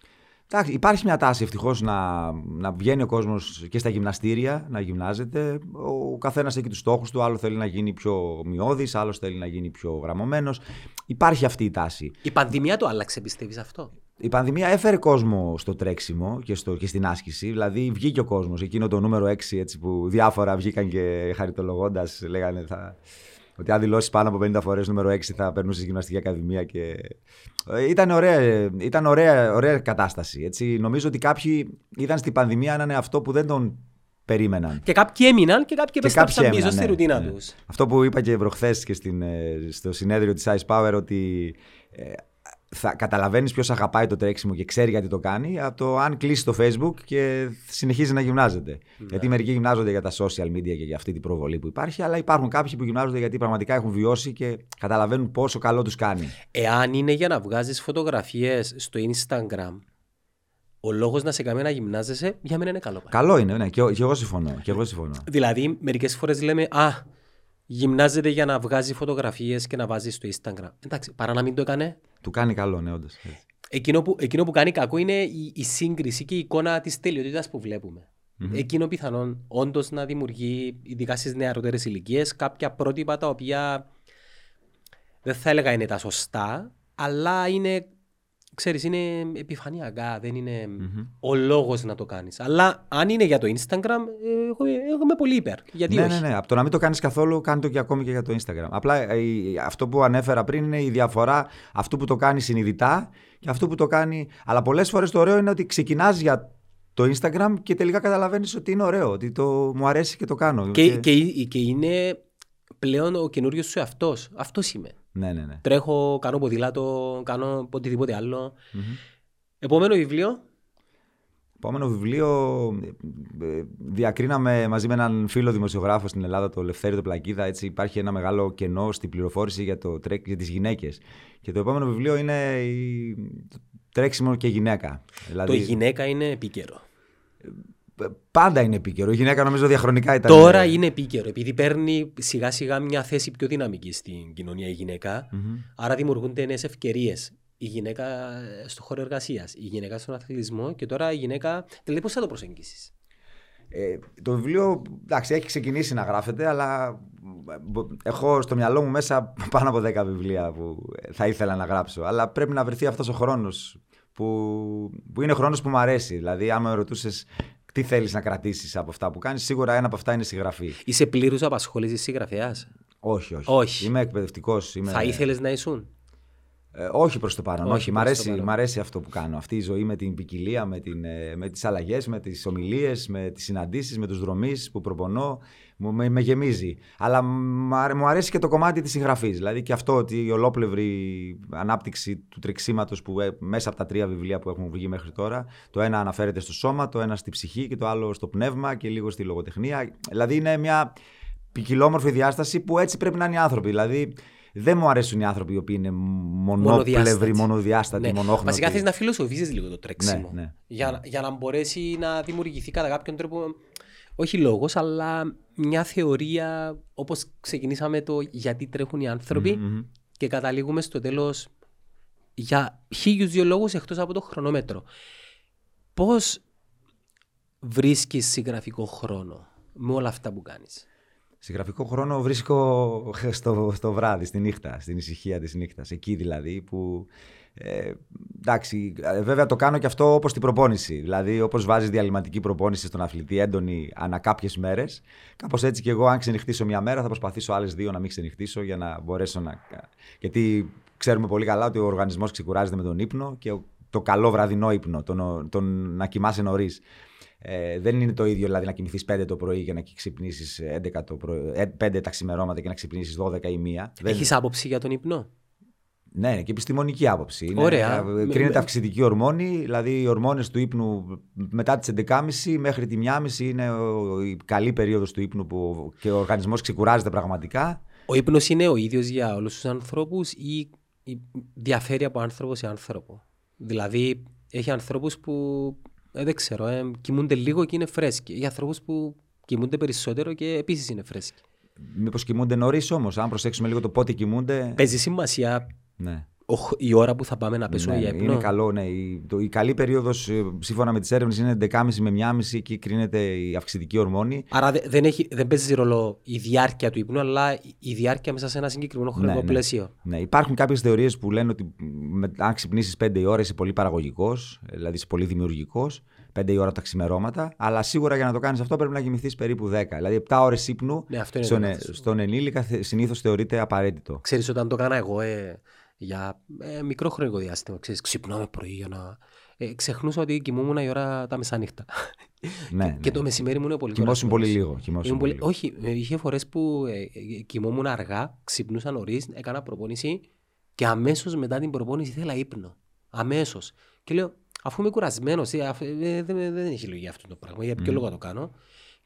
Εντάξει, υπάρχει μια τάση ευτυχώς να, να βγαίνει ο κόσμος και στα γυμναστήρια να γυμνάζεται. Ο καθένας έχει τους στόχους του. Άλλο θέλει να γίνει πιο μειώδης, άλλο θέλει να γίνει πιο γραμμωμένος. Υπάρχει αυτή η τάση. Η πανδημία το άλλαξε, πιστεύεις αυτό; Η πανδημία έφερε κόσμο στο τρέξιμο και, στο, και στην άσκηση. Δηλαδή βγήκε ο κόσμος. Εκείνο το νούμερο 6 έτσι, που διάφορα βγήκαν και χαριτολογώντας λέγανε θα, ότι αν δηλώσεις πάνω από 50 φορές νούμερο 6 θα περνούσε γυμναστική ακαδημία. Και... Ε, ήταν ωραία, ήταν ωραία, ωραία κατάσταση. Έτσι. Νομίζω ότι κάποιοι είδαν στην πανδημία έναν αυτό που δεν τον περίμεναν. Και κάποιοι έμειναν και κάποιοι επέστρεψαν πίσω στη ναι, ρουτίνα ναι. τους. Αυτό που είπα και προχθές και στην, ε, στο συνέδριο της Ice Power, ότι ε, θα καταλαβαίνεις ποιος αγαπάει το τρέξιμο και ξέρει γιατί το κάνει από το αν κλείσει το Facebook και συνεχίζει να γυμνάζεται. Ναι. Γιατί μερικοί γυμνάζονται για τα social media και για αυτή την προβολή που υπάρχει, αλλά υπάρχουν κάποιοι που γυμνάζονται γιατί πραγματικά έχουν βιώσει και καταλαβαίνουν πόσο καλό τους κάνει. Εάν είναι για να βγάζεις φωτογραφίες στο Instagram, ο λόγος να σε κάνει να γυμνάζεσαι για μένα είναι καλό. Καλό είναι, ναι, και, εγώ συμφωνώ. Και εγώ συμφωνώ. Δηλαδή, μερικές φορές λέμε, Α, γυμνάζεται για να βγάζει φωτογραφίες και να βάζει στο Instagram. Εντάξει, παρά να μην το έκανε. Του κάνει καλό, ναι, όντως. Εκείνο που, εκείνο που κάνει κακό είναι η, η σύγκριση και η εικόνα της τελειότητας που βλέπουμε. Mm-hmm. Εκείνο πιθανόν όντως να δημιουργεί, ειδικά στις νεαρότερες ηλικίες, κάποια πρότυπα τα οποία δεν θα έλεγα είναι τα σωστά, αλλά είναι ξέρεις, είναι επιφανειακά, δεν είναι mm-hmm. ο λόγος να το κάνεις. Αλλά αν είναι για το Instagram, εγώ, εγώ είμαι πολύ υπέρ. Γιατί ναι, όχι; ναι, ναι. Από το να μην το κάνεις καθόλου, κάνει το και ακόμη και για το Instagram. Απλά ε, αυτό που ανέφερα πριν είναι η διαφορά αυτού που το κάνει συνειδητά και αυτού που το κάνει... Αλλά πολλές φορές το ωραίο είναι ότι ξεκινάς για το Instagram και τελικά καταλαβαίνεις ότι είναι ωραίο, ότι το, μου αρέσει και το κάνω. Και, και... και, και είναι πλέον ο καινούριος σου εαυτός. Αυτός είμαι. Ναι, ναι, ναι. Τρέχω, κάνω ποδήλατο, κάνω οτιδήποτε άλλο. Mm-hmm. Επόμενο βιβλίο. Επόμενο βιβλίο ε, διακρίναμε μαζί με έναν φίλο δημοσιογράφο στην Ελλάδα, το Λευθέρη το Πλακίδα. Έτσι υπάρχει ένα μεγάλο κενό στην πληροφόρηση για, το, για τις γυναίκες. Και το επόμενο βιβλίο είναι η... τρέξιμο και γυναίκα. Δηλαδή... Το γυναίκα είναι επίκαιρο. Ε, πάντα είναι επίκαιρο. Η γυναίκα νομίζω διαχρονικά ήταν. Τώρα είναι επίκαιρο, επειδή παίρνει σιγά σιγά μια θέση πιο δυναμική στην κοινωνία η γυναίκα. Mm-hmm. Άρα δημιουργούνται νέες ευκαιρίες. Η γυναίκα στο χώρο εργασίας, η γυναίκα στον αθλητισμό και τώρα η γυναίκα. Δηλαδή, πώς θα το προσεγγίσεις; Ε, το βιβλίο εντάξει, έχει ξεκινήσει να γράφεται, αλλά έχω στο μυαλό μου μέσα πάνω από 10 βιβλία που θα ήθελα να γράψω. Αλλά πρέπει να βρεθεί αυτός ο χρόνος που, που είναι χρόνος που μου αρέσει. Δηλαδή, άμα με ρωτούσες τι θέλεις να κρατήσεις από αυτά που κάνεις. Σίγουρα ένα από αυτά είναι συγγραφή. Είσαι πλήρω απασχόλησης συγγραφέας; Όχι, όχι, όχι. Είμαι εκπαιδευτικός. Είμαι... Θα ήθελες να ήσουν; Ε, όχι προς το παρόν. Όχι, όχι. Μ, αρέσει, μ' αρέσει αυτό που κάνω. Αυτή η ζωή με την ποικιλία, με, την, ε, με τις αλλαγές, με τις ομιλίες, με τις συναντήσεις, με τους δρομείς που προπονώ. Με, με γεμίζει. Αλλά μου αρέσει και το κομμάτι της συγγραφής. Δηλαδή και αυτό ότι η ολόπλευρη ανάπτυξη του τρεξίματος που ε, μέσα από τα τρία βιβλία που έχουν βγει μέχρι τώρα. Το ένα αναφέρεται στο σώμα, το ένα στη ψυχή και το άλλο στο πνεύμα και λίγο στη λογοτεχνία. Δηλαδή είναι μια ποικιλόμορφη διάσταση που έτσι πρέπει να είναι οι άνθρωποι. Δηλαδή δεν μου αρέσουν οι άνθρωποι οι οποίοι είναι μονοπλευροί, μονοδιάστατοι, ναι. μονόχνοτοι. Βασικά θες να φιλοσοφήσει λίγο το τρέξιμο. Ναι, ναι. Για, για να μπορέσει να δημιουργηθεί κατά κάποιον τρόπο. Όχι λόγος, αλλά μια θεωρία όπως ξεκινήσαμε το γιατί τρέχουν οι άνθρωποι mm-hmm. και καταλήγουμε στο τέλος για χίλιους δύο λόγους εκτός από το χρονόμετρο. Πώς βρίσκεις συγγραφικό χρόνο με όλα αυτά που κάνεις; Συγγραφικό χρόνο βρίσκω στο, στο βράδυ, στη νύχτα, στην ησυχία της νύχτας. Εκεί δηλαδή που... Ε, εντάξει, ε, βέβαια το κάνω και αυτό όπως την προπόνηση. Δηλαδή όπως βάζεις διαλυματική προπόνηση στον αθλητή έντονη ανά κάποιες μέρες. Κάπως έτσι και εγώ αν ξενυχτήσω μια μέρα θα προσπαθήσω άλλες δύο να μην ξενυχτήσω για να μπορέσω να... Γιατί ξέρουμε πολύ καλά ότι ο οργανισμός ξεκουράζεται με τον ύπνο και το καλό βραδινό ύπνο, τον, τον να κοιμάσαι νωρίς. Ε, δεν είναι το ίδιο δηλαδή να κοιμηθείς 5 το πρωί και να ξυπνήσεις 5 τα ξημερώματα και να ξυπνήσεις 12 ή 1. Έχεις άποψη για τον ύπνο; Ναι, είναι και επιστημονική άποψη. Είναι, Ωραία. ε, Με- Κρίνεται με- αυξητική ορμόνη, δηλαδή οι ορμόνες του ύπνου μετά τις 11.30 μέχρι τη 1.30 είναι ο- η καλή περίοδος του ύπνου που και ο οργανισμός ξεκουράζεται πραγματικά. Ο ύπνος είναι ο ίδιος για όλους τους ανθρώπους ή ή διαφέρει από άνθρωπο σε άνθρωπο; Δηλαδή, έχει ανθρώπους που, ε, δεν ξέρω, ε, κοιμούνται λίγο και είναι φρέσκοι. Έχει ανθρώπους που κοιμούνται περισσότερο και επίσης είναι φρέσκοι. Μήπως κοιμούνται νωρίς όμως, αν προσέξουμε λίγο το πότε κοιμούνται. Παίζει σημασία Ναι. ο- η ώρα που θα πάμε να πέσουμε Ναι, για ύπνο. είναι καλό, ναι. Η, το, η καλή περίοδος σύμφωνα με τις έρευνες είναι 11.30 με 1.30 εκεί κρίνεται η αυξητική ορμόνη. Άρα δε- δεν, έχει, δεν παίζει ρόλο η διάρκεια του ύπνου, αλλά η- η διάρκεια μέσα σε ένα συγκεκριμένο χρονικό Ναι, ναι. πλαίσιο. Ναι, υπάρχουν κάποιες θεωρίες που λένε ότι με, αν ξυπνήσεις 5 η ώρα είσαι πολύ παραγωγικός, δηλαδή είσαι πολύ δημιουργικός. 5 η ώρα τα ξημερώματα. Αλλά σίγουρα για να το κάνεις αυτό πρέπει να κοιμηθείς περίπου 10. Δηλαδή 7 ώρες ύπνου Ναι, αυτό είναι στον, το ε, λάθος. στον ενήλικα συνήθως θεωρείται απαραίτητο. Ξέρεις, όταν το έκανα εγώ ε, για ε, μικρό χρονικό διάστημα, ξέρεις, ξυπνάμε πρωί για να... Ε, ξεχνούσα ότι κοιμούμουν η ώρα τα μεσάνυχτα. ναι, ναι. Και το μεσημέρι μου είναι πολύ Κοιμόσουν κουρασμένος. πολύ λίγο. κοιμόσουν Ήμουν πολύ πολύ... λίγο. Όχι, ε, είχε φορές που ε, ε, κοιμόμουν αργά, ξυπνούσα νωρίς, έκανα προπόνηση και αμέσως μετά την προπόνηση ήθελα ύπνο. Αμέσως. Και λέω, αφού είμαι κουρασμένος, δεν, δεν, δεν έχει λογική αυτό το πράγμα. Για ποιο Μμμ. λόγο το κάνω.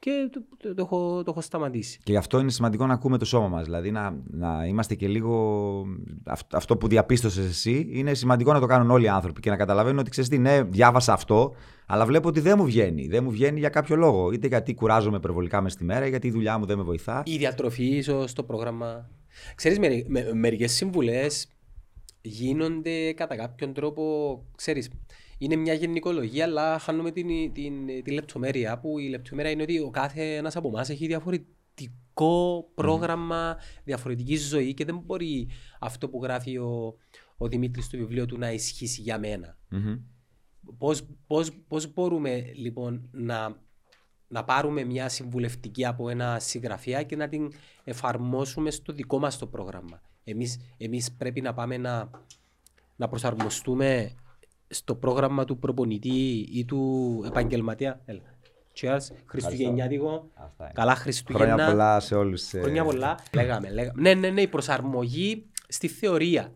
Και το, το, το έχω, το έχω σταματήσει. Και γι' αυτό είναι σημαντικό να ακούμε το σώμα μας. Δηλαδή να, να είμαστε και λίγο. αυ- Αυτό που διαπίστωσες εσύ είναι σημαντικό να το κάνουν όλοι οι άνθρωποι και να καταλαβαίνουν ότι ξέρεις τι, ναι, διάβασα αυτό, αλλά βλέπω ότι δεν μου βγαίνει. Δεν μου βγαίνει για κάποιο λόγο. Είτε γιατί κουράζομαι υπερβολικά μες στη μέρα, γιατί η δουλειά μου δεν με βοηθά. Η διατροφή ίσως το πρόγραμμα. Ξέρεις, με, με, μερικές συμβουλές γίνονται κατά κάποιον τρόπο, ξέρεις, είναι μια γενικολογία, αλλά χάνουμε την, την, την λεπτομέρεια, που η λεπτομέρεια είναι ότι ο κάθε ένας από εμάς έχει διαφορετικό πρόγραμμα, διαφορετική ζωή και δεν μπορεί αυτό που γράφει ο, ο Δημήτρης στο βιβλίο του να ισχύσει για μένα. Μμμ. Πώς, πώς, πώς μπορούμε λοιπόν να, να πάρουμε μια συμβουλευτική από ένα συγγραφέα και να την εφαρμόσουμε στο δικό μας το πρόγραμμα; Εμείς, εμείς πρέπει να πάμε να, να προσαρμοστούμε στο πρόγραμμα του προπονητή ή του επαγγελματία. Έλα. Cheers. Χριστουγεννιάτικο. Αυτά είναι. Καλά Χριστούγεννα. Χρόνια πολλά σε όλους. Χρόνια πολλά. Λέγαμε, λέγαμε. Ναι, ναι, ναι, η προσαρμογή στη θεωρία.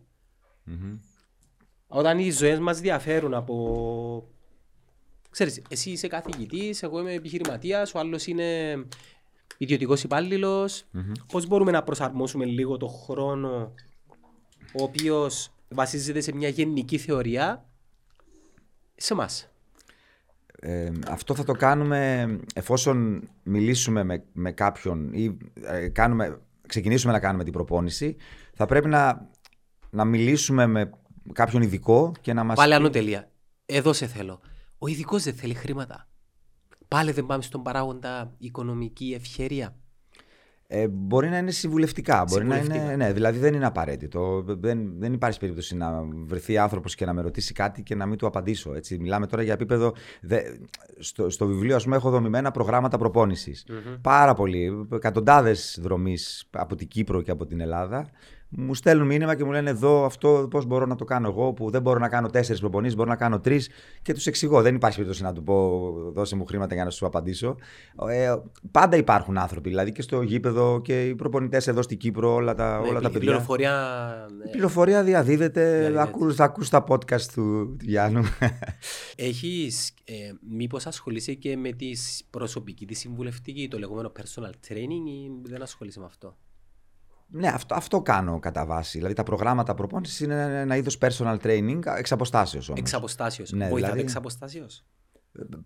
Όταν οι ζωές μας διαφέρουν από... Ξέρεις, εσύ είσαι καθηγητής, εγώ είμαι επιχειρηματίας, ο άλλος είναι ιδιωτικός υπάλληλος. Πώς μπορούμε να προσαρμόσουμε λίγο το χρόνο ο οποίος βασίζεται σε μια γενική θεωρία; Σε εμάς. Ε, αυτό θα το κάνουμε εφόσον μιλήσουμε με, με κάποιον ή ε, κάνουμε, ξεκινήσουμε να κάνουμε την προπόνηση. Θα πρέπει να, να μιλήσουμε με κάποιον ειδικό και να μας Πάλι πει- άνω τελεία. Εδώ σε θέλω. Ο ειδικός δεν θέλει χρήματα. Πάλι δεν πάμε στον παράγοντα οικονομική ευχέρεια. Ε, μπορεί να είναι συμβουλευτικά. Μπορεί να Συμβουλευτικά. είναι, ναι, δηλαδή δεν είναι απαραίτητο. Δεν, δεν υπάρχει περίπτωση να βρεθεί άνθρωπος και να με ρωτήσει κάτι και να μην του απαντήσω. Έτσι. Μιλάμε τώρα για επίπεδο. Δε, στο, στο βιβλίο, ας πούμε, έχω δομημένα προγράμματα προπόνησης. Πάρα πολλοί, εκατοντάδες δρομής από την Κύπρο και από την Ελλάδα. Μου στέλνουν μήνυμα και μου λένε εδώ αυτό πώς μπορώ να το κάνω εγώ, που δεν μπορώ να κάνω τέσσερις προπονήσεις, μπορώ να κάνω τρεις και τους εξηγώ. Δεν υπάρχει περίπτωση να του πω δώσε μου χρήματα για να σου απαντήσω. Ε, πάντα υπάρχουν άνθρωποι, δηλαδή και στο γήπεδο και οι προπονητές εδώ στην Κύπρο, όλα τα, όλα Ναι, τα η παιδιά. πληροφορία. Η πληροφορία διαδίδεται, Διαδίδεται. ακούς, θα ακούς τα podcast του, του Γιάννου. Έχεις, ε, μήπως ασχολείσαι και με τη προσωπική, τη συμβουλευτική, το λεγόμενο personal training ή δεν ασχολείσαι με αυτό; Ναι, αυτό, αυτό κάνω κατά βάση. Δηλαδή τα προγράμματα προπόνησης είναι ένα είδος personal training εξ αποστάσεως όμως. Εξ αποστάσεως. Ναι, Βοηθάτε δηλαδή- εξ αποστάσεως;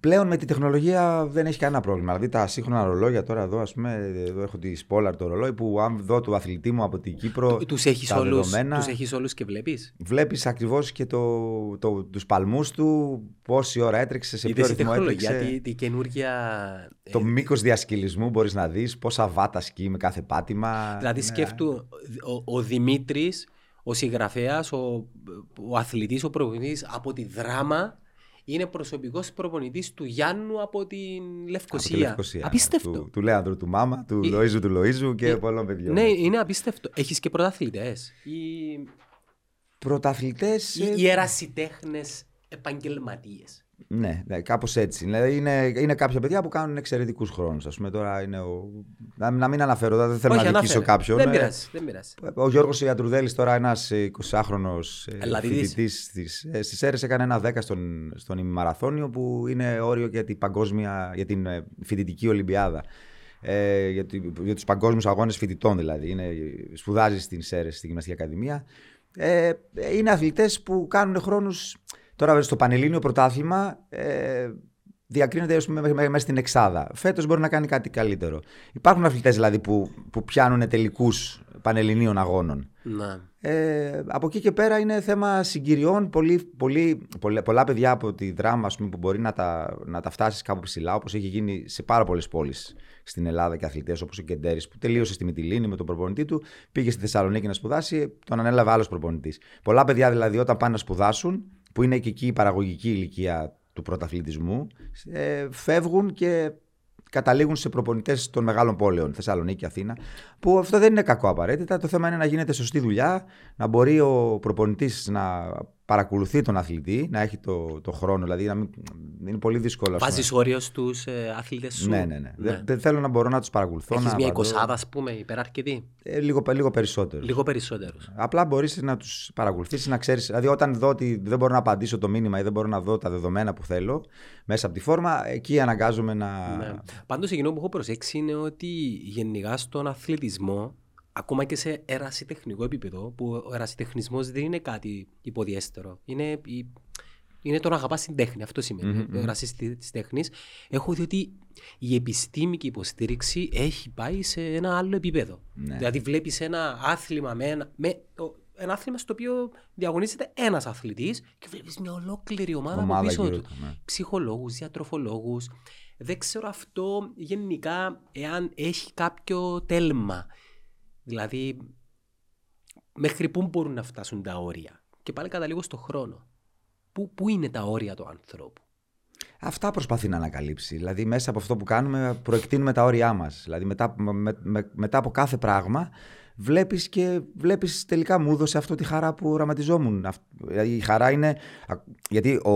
Πλέον με τη τεχνολογία δεν έχει κανένα πρόβλημα. Δηλαδή τα σύγχρονα ρολόγια τώρα εδώ, ας πούμε, εδώ έχω τη Spolar το ρολόι που αν δω του αθλητή μου από την Κύπρο Τους έχεις, τα όλους, δεδομένα, τους έχεις όλους και βλέπεις; βλέπεις ακριβώς και το, το, τους παλμούς του, πόση ώρα έτρεξε, σε ποιο Είδες η ρυθμό τεχνολογία, έτρεξε. τη, τη καινούργια... ε, Το μήκος διασκυλισμού μπορείς να δεις, πόσα βάτα σκεί με κάθε πάτημα. Δηλαδή Είναι- σκέφτου, ο, ο Δημήτρης, ο συγγραφέας, ο, ο αθλητής, ο προπονητής από τη δράμα είναι προσωπικός προπονητής του Γιάννου από την Από τη Λευκοσία. Λευκοσία. Απίστευτο. Του, του Λέανδρου του Μάμα, του Ε, Λοΐζου του Λοΐζου και ε, πολλών παιδιών. Ναι, είναι απίστευτο. Έχεις και πρωταθλητές ή, Πρωταθλητές... ή, ε, ή ερασιτέχνες επαγγελματίες. Ναι, ναι κάπως έτσι. Δηλαδή είναι, είναι κάποια παιδιά που κάνουν εξαιρετικούς χρόνους. Α πούμε τώρα είναι ο. Να, να μην αναφέρω, δεν θέλω Όχι, να δικήσω ανάφερε. κάποιον. Δεν Ε, πειράζει. Δεν πειράζει. Ο Γιώργος Ιατρουδέλης, τώρα ένας 20χρονο Ελλαδίτης. φοιτητής στις αίρε, έκανε ένα 10 στον, στον ημιμαραθώνιο που είναι όριο για την, παγκόσμια, για την ε, φοιτητική Ολυμπιάδα. Ε, για, τη- για τους παγκόσμιους αγώνες φοιτητών δηλαδή. Είναι, σπουδάζει στην ΣΕΡΕΣ, στη Γυμναστική Ακαδημία. Ε, είναι αθλητές που κάνουν χρόνους... Τώρα στο Πανελλήνιο πρωτάθλημα ε, διακρίνεται ας πούμε, μέ- μέσα στην εξάδα. Φέτος μπορεί να κάνει κάτι καλύτερο. Υπάρχουν αθλητές δηλαδή που, που πιάνουν τελικούς Πανελληνίων αγώνων. Να. Ε, από εκεί και πέρα είναι θέμα συγκυριών. Πολύ, πολύ, πολλά, πολλά παιδιά από τη δράμα ας πούμε, που μπορεί να τα, να τα φτάσεις κάπου ψηλά, όπως έχει γίνει σε πάρα πολλές πόλεις στην Ελλάδα και αθλητές όπως ο Κεντέρης, που τελείωσε στη Μυτιλίνη με τον προπονητή του, πήγε στη Θεσσαλονίκη να σπουδάσει, τον ανέλαβε άλλος προπονητής. Πολλά παιδιά δηλαδή όταν πάνε να σπουδάσουν, που είναι και εκεί η παραγωγική ηλικία του πρωταθλητισμού, ε, φεύγουν και καταλήγουν σε προπονητές των μεγάλων πόλεων, Θεσσαλονίκη, Αθήνα. Που αυτό δεν είναι κακό απαραίτητα. Το θέμα είναι να γίνεται σωστή δουλειά, να μπορεί ο προπονητής να παρακολουθεί τον αθλητή, να έχει το, το χρόνο. Δηλαδή, να μην, είναι πολύ δύσκολο. ας πούμε. Βάζει όριος στου ε, αθλητές σου; Ναι, ναι, ναι. Δεν, δεν θέλω να μπορώ να τους παρακολουθώ. Έχεις να μια απαντώ. εικοσάδα, ας πούμε, υπεραρκετή; Ε, λίγο, λίγο περισσότερο. Λίγο περισσότερους. Απλά μπορείς να τους παρακολουθήσει, να ξέρεις. Δηλαδή, όταν δω ότι δεν μπορώ να απαντήσω το μήνυμα ή δεν μπορώ να δω τα δεδομένα που θέλω μέσα από τη φόρμα, εκεί αναγκάζομαι να. Ναι. Πάντως, εκείνο που έχω προσέξει είναι ότι γενικά στον αθλητισμό, ακόμα και σε ερασιτεχνικό επίπεδο, που ο ερασιτεχνισμός δεν είναι κάτι υποδιέστερο. Είναι, η- είναι το να αγαπάς την τέχνη. Αυτό σημαίνει. Μμμ, Ο ερασίστης της τέχνης. Έχω δει ότι η επιστήμικη υποστήριξη έχει πάει σε ένα άλλο επίπεδο. Ναι. Δηλαδή, βλέπεις ένα άθλημα με ένα. Με, το- ένα άθλημα στο οποίο διαγωνίζεται ένας αθλητής και βλέπεις μια ολόκληρη ομάδα, Ομάδα από πίσω γύρω του του, ναι. ψυχολόγους, διατροφολόγους. Δεν ξέρω αυτό γενικά εάν έχει κάποιο τέλμα. Δηλαδή, μέχρι πού μπορούν να φτάσουν τα όρια. Και πάλι καταλήγω στο χρόνο. Πού, πού είναι τα όρια του ανθρώπου; Αυτά προσπαθεί να ανακαλύψει. Δηλαδή, μέσα από αυτό που κάνουμε, προεκτείνουμε τα όρια μας. Δηλαδή, μετά, με- με- μετά από κάθε πράγμα, βλέπεις και βλέπεις τελικά μου έδωσε αυτό τη χαρά που οραματιζόμουν. Αυ- Δηλαδή, η χαρά είναι. α- Γιατί ο,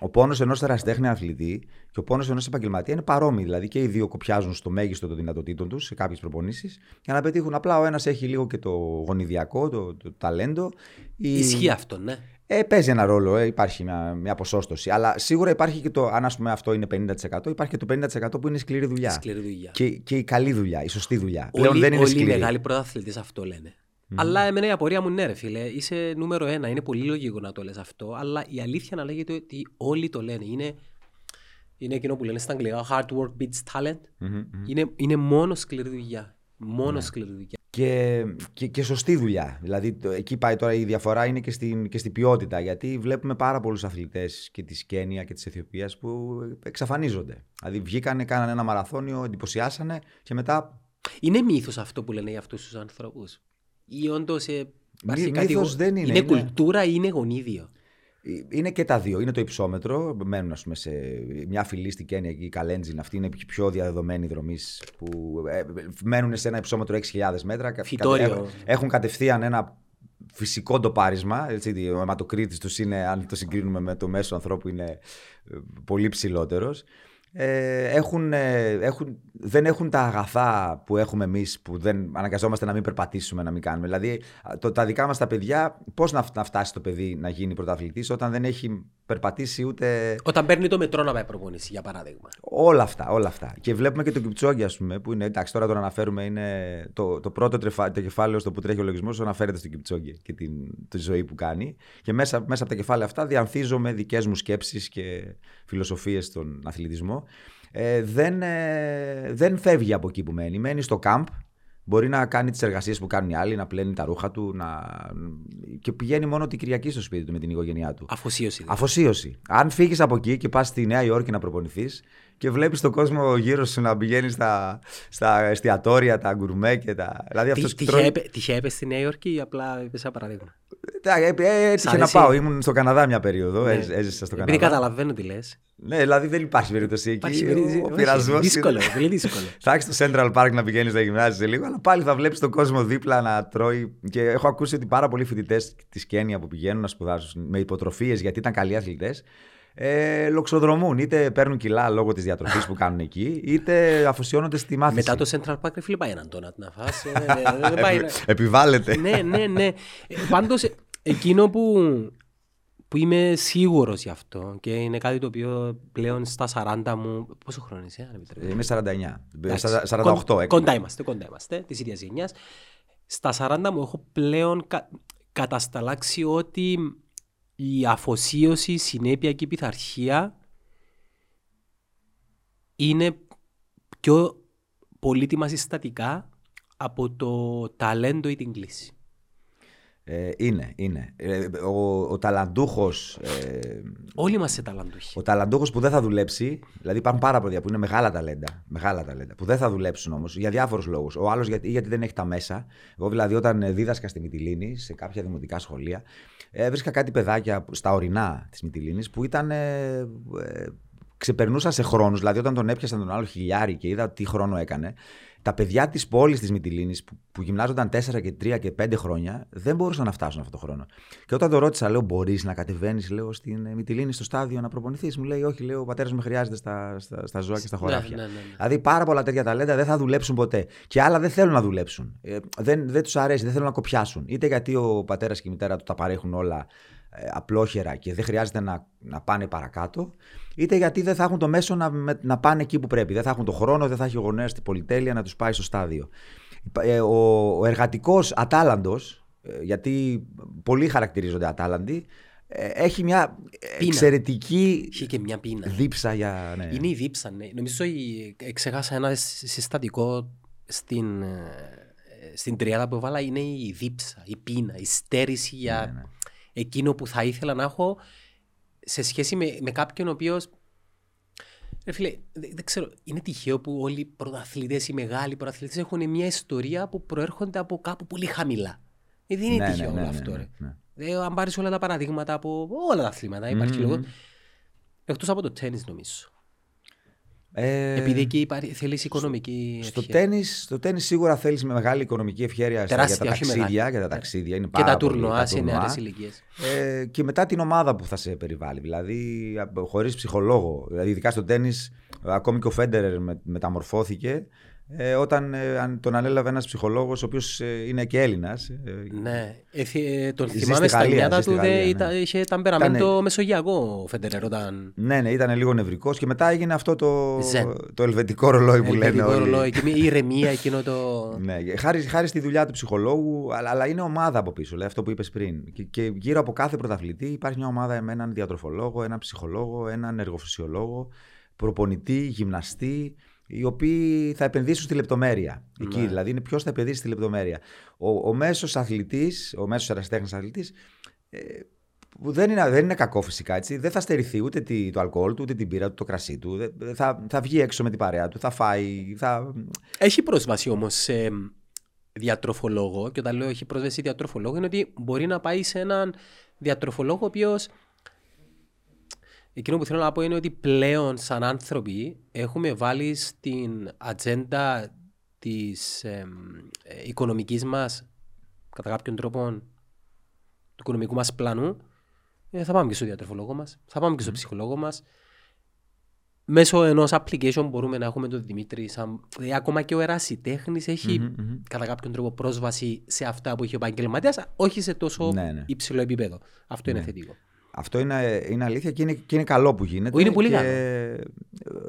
ο πόνος ενός τεραστέχνη αθλητή και ο πόνος ενός επαγγελματία είναι παρόμοιοι. Δηλαδή, και οι δύο κοπιάζουν στο μέγιστο των δυνατοτήτων τους σε κάποιες προπονήσεις για να πετύχουν. Απλά ο ένας έχει λίγο και το γονιδιακό, το, το ταλέντο. Η- Ισχύει αυτό, ναι. Ε, παίζει ένα ρόλο, ε, υπάρχει μια, μια ποσόστοση. Αλλά σίγουρα υπάρχει και το, αν ας πούμε αυτό είναι 50%, υπάρχει και το 50% που είναι η σκληρή δουλειά. Σκληρή δουλειά. Και, και η καλή δουλειά, η σωστή δουλειά. Πλέον Όλοι, δεν είναι όλοι οι σκληρή. μεγάλοι πρωταθλητές αυτό λένε. Αλλά εμένα η απορία μου είναι ρε φίλε, είσαι νούμερο ένα. Είναι πολύ λογικό να το λες αυτό. Αλλά η αλήθεια να λέγεται ότι όλοι το λένε. Είναι, είναι εκείνο που λένε στα αγγλικά hard work beats talent. Μμμ, μμμ. Είναι, είναι μόνο σκληρή δουλειά. Μόνο Ναι. σκληρή δουλειά. Και, και, και σωστή δουλειά. Δηλαδή το- εκεί πάει τώρα η διαφορά είναι και στην, και στην ποιότητα. Γιατί βλέπουμε πάρα πολλούς αθλητές και της Κένια και της Αιθιοπίας που εξαφανίζονται. Δηλαδή βγήκανε, κάνανε ένα μαραθώνιο, εντυπωσιάσανε και μετά Είναι μύθος αυτό που λένε για αυτούς τους ανθρώπους; Ή όντως ε, υπάρχει Μύ- κάτι... μύθος δεν είναι, Είναι είναι- κουλτούρα ή είναι γονίδιο; Ε, Είναι και τα δύο. Είναι το υψόμετρο. Μένουν ας πούμε, σε μια φυλή στην Κένια εκεί, η Καλέντζιν. Αυτή είναι η πιο διαδεδομένη δρομής που ε, μένουν σε ένα υψόμετρο 6.000 μέτρα. Κα- Φυτόριο. κα- Έχουν κατευθείαν ένα φυσικό ντοπάρισμα. Έτσι, ο αιματοκρίτης τους είναι, αν το συγκρίνουμε με το μέσο ανθρώπου, είναι ε, πολύ ψηλότερος. Ε, έχουν, ε, έχουν, δεν έχουν τα αγαθά που έχουμε εμείς που δεν αναγκαζόμαστε να μην περπατήσουμε, να μην κάνουμε. Δηλαδή, α, το, τα δικά μας τα παιδιά, πώς να, φ- να φτάσει το παιδί να γίνει πρωταθλητής όταν δεν έχει περπατήσει ούτε. Όταν παίρνει το μετρό να πάει προπονήσει, για παράδειγμα. Όλα αυτά, όλα αυτά. Και βλέπουμε και τον Κιπτσόγκη, ας πούμε, που είναι. Εντάξει, τώρα τον αναφέρουμε, είναι το, το πρώτο τρεφα, το κεφάλαιο στο που τρέχει ο λογισμός, αναφέρεται στον Κιπτσόγκη και την, τη ζωή που κάνει. Και μέσα, μέσα από τα κεφάλαια αυτά διανθίζομαι δικές μου σκέψεις και φιλοσοφίες στον αθλητισμό. Ε, δεν, ε, δεν φεύγει από εκεί που μένει. Μένει στο κάμπ. Μπορεί να κάνει τις εργασίες που κάνουν οι άλλοι, να πλένει τα ρούχα του να... και πηγαίνει μόνο την Κυριακή στο σπίτι του με την οικογένειά του. Αφοσίωση. δηλαδή. Αφοσίωση. Αν φύγεις από εκεί και πας στη Νέα Υόρκη να προπονηθείς και βλέπεις τον κόσμο γύρω σου να πηγαίνεις στα, στα εστιατόρια, τα γκουρμέ και τα. Δηλαδή Τι- αυτός Τυχαία έπε- τυχαία έπες στη Νέα Υόρκη ή απλά είπες ένα παράδειγμα. Έτυχε να αρέσει; πάω. Ήμουν στο Καναδά μια περίοδο. Ναι. έζ- Έζησα στο Επειδή Καναδά. καταλαβαίνω τι λες. Ναι, δηλαδή δεν υπάρχει περίπτωση εκεί. Υπάρχει Ο- περίπτωση- Ο όχι, πειρασμός. Δύσκολο, πολύ δύσκολο. Θα έχεις στο Central Park να πηγαίνεις να γυμνάζει λίγο, αλλά πάλι θα βλέπεις τον κόσμο δίπλα να τρώει. Και έχω ακούσει ότι πάρα πολλοί φοιτητές τη Κένια που πηγαίνουν να σπουδάσουν με υποτροφίες γιατί ήταν καλοί αθλητές, ε, λοξοδρομούν. Είτε παίρνουν κιλά λόγω της διατροφής που κάνουν εκεί, είτε αφοσιώνονται στη μάθηση. Μετά το Central Park, φίλε, πάει έναν τόνατ να φας. ε, ε, δεν πάει να- Επιβάλλεται. ναι, ναι, ναι. Πάντως, εκείνο που, που είμαι σίγουρος γι' αυτό και είναι κάτι το οποίο πλέον στα 40 μου. Πόσο χρόνο είσαι, αν επιτρέπετε. Είμαι 49. Εντάξει, 48. κον- έκανα. Κοντά είμαστε, κοντά είμαστε, της ίδιας γενιάς. Στα 40 μου έχω πλέον κα, κατασταλάξει ότι η αφοσίωση, η συνέπεια και η πειθαρχία είναι πιο πολύτιμα συστατικά από το ταλέντο ή την κλίση. Ε, είναι, είναι. Ε, ο, ο ταλαντούχος, ε, Όλοι είμαστε ταλαντούχοι. ο ταλαντούχος που δεν θα δουλέψει, δηλαδή υπάρχουν πάρα πολλά που είναι μεγάλα ταλέντα, μεγάλα ταλέντα, που δεν θα δουλέψουν όμως για διάφορους λόγους. Ο άλλος γιατί, ή γιατί δεν έχει τα μέσα. Εγώ δηλαδή όταν ε, δίδασκα στη Μυτιλίνη, σε κάποια δημοτικά σχολεία, ε, βρίσκα κάτι παιδάκια που- στα ορεινά της Μυτιλίνης που ήταν... Ε, ε, ξεπερνούσαν σε χρόνους, δηλαδή όταν τον έπιασαν τον άλλο χιλιάρι και είδα τι χρόνο έκανε, τα παιδιά της πόλης της Μυτιλίνης που, που γυμνάζονταν 4 και 3 και 5 χρόνια δεν μπορούσαν να φτάσουν αυτό το χρόνο. Και όταν το ρώτησα, λέω: Μπορείς να κατεβαίνεις, λέω, στην ε, Μυτιλίνη στο στάδιο να προπονηθείς. Μου λέει: Όχι, λέω, ο πατέρας με χρειάζεται στα, στα, στα ζώα και στα χωράφια. Ναι, ναι, ναι, ναι. Δηλαδή, πάρα πολλά τέτοια ταλέντα δεν θα δουλέψουν ποτέ. Και άλλα δεν θέλουν να δουλέψουν. Ε, δεν δεν τους αρέσει, δεν θέλουν να κοπιάσουν. Είτε γιατί ο πατέρας και η μητέρα του τα παρέχουν όλα ε, απλόχερα και δεν χρειάζεται να, να πάνε παρακάτω, είτε γιατί δεν θα έχουν το μέσο να, με- να πάνε εκεί που πρέπει. Δεν θα έχουν το χρόνο, δεν θα έχει ο γονέας την πολυτέλεια να τους πάει στο στάδιο. Ε, ο, ο εργατικός ατάλαντο, γιατί πολλοί χαρακτηρίζονται ατάλαντοι, ε, έχει μια εξαιρετική Είχε και μια πείνα. δίψα για. Ναι. Είναι η δίψα, ναι. Νομίζω η- ε, ξέχασα ένα συστατικό στην, ε, στην τριάδα που έβαλα είναι η δίψα, η πείνα, η στέρηση για Ναι, ναι. Εκείνο που θα ήθελα να έχω σε σχέση με, με κάποιον ο οποίος. Ρε φίλε, δεν, δεν ξέρω, είναι τυχαίο που όλοι οι πρωταθλητές, οι μεγάλοι πρωταθλητές έχουν μια ιστορία που προέρχονται από κάπου πολύ χαμηλά. Ε, δεν είναι Ναι, τυχαίο ναι, όλο ναι, αυτό. ναι, ρε. ναι. Ε, αν πάρεις όλα τα παραδείγματα από όλα τα αθλήματα, υπάρχει Μμμ. λόγο. Εκτός από το τέννη, νομίζω. Ε, Επειδή εκεί υπάρχει, θέλεις οικονομική στο ευχέρεια. τέννις, στο τέννις σίγουρα θέλεις με μεγάλη οικονομική ευχέρεια στα- Τεράστια, για τα όχι ταξίδια, μεγάλη. για τα ταξίδια. Είναι Και πάρα τα πολύ, τουρνουά σε τουρνουά. νεαρές ηλικίες. Ε, και μετά την ομάδα που θα σε περιβάλλει. Δηλαδή, α- χωρίς ψυχολόγο. Δηλαδή, ειδικά στο τέννις, ακόμη και ο Φέντερερ με, μεταμορφώθηκε. Ε, όταν ε, αν- τον ανέλαβε ένας ψυχολόγος, ο οποίος ε, είναι και Έλληνας. ε, Ναι, ε, θυ- ε, τον Ζει θυμάμαι στη στα Γαλλία, νιάτα ζει στη του, δε, Γαλλία, ναι. ήταν, είχε ταμπεραμέντο μεσογειακό ο Φέντερερ όταν... Ναι, ναι, ήταν λίγο νευρικός και μετά έγινε αυτό το, Ζεν. το ελβετικό ρολόι που λένε Ελβετικό όλοι. ρολόι και μια (laughs) ηρεμία εκείνο το... Ναι, χάρη, χάρη στη δουλειά του ψυχολόγου, αλλά, αλλά είναι ομάδα από πίσω, λέει αυτό που είπες πριν. Και, και γύρω από κάθε πρωταθλητή υπάρχει μια ομάδα με έναν διατροφολόγο, έναν ψυχολόγο, έναν εργοφυσιολόγο, προπονητή, γυμναστή, οι οποίοι θα επενδύσουν στη λεπτομέρεια. Εκεί Ναι. δηλαδή είναι ποιος θα επενδύσει στη λεπτομέρεια. Ο, ο μέσος αθλητής, ο μέσος ερασιτέχνη αθλητής, ε, που δεν είναι, δεν είναι κακό φυσικά έτσι, δεν θα στερηθεί ούτε τη- το αλκοόλ του, ούτε την πύρα του, το κρασί του. Δεν- Θα, θα βγει έξω με την παρέα του, θα φάει, θα, Έχει πρόσβαση όμως σε διατροφολόγο και όταν λέω έχει πρόσβαση σε διατροφολόγο είναι ότι μπορεί να πάει σε έναν διατροφολόγο ο οποίος εκείνο που θέλω να πω είναι ότι πλέον σαν άνθρωποι έχουμε βάλει στην ατζέντα της εμ, ε, οικονομικής μας κατά κάποιον τρόπο του οικονομικού μας πλάνου ε, θα πάμε και στο διατροφολόγο μας, θα πάμε και στο ψυχολόγο μας μέσω ενός application μπορούμε να έχουμε τον Δημήτρη. Σαν... Δηλαδή, ακόμα και ο ερασιτέχνης έχει Μμμ, μμμ. κατά κάποιον τρόπο πρόσβαση σε αυτά που έχει ο επαγγελματίας, όχι σε τόσο Ναι, ναι. υψηλό επίπεδο. Αυτό είναι Ναι. θετικό. Αυτό είναι, είναι αλήθεια και είναι, και είναι καλό που γίνεται. Είναι πολύ και, καλό.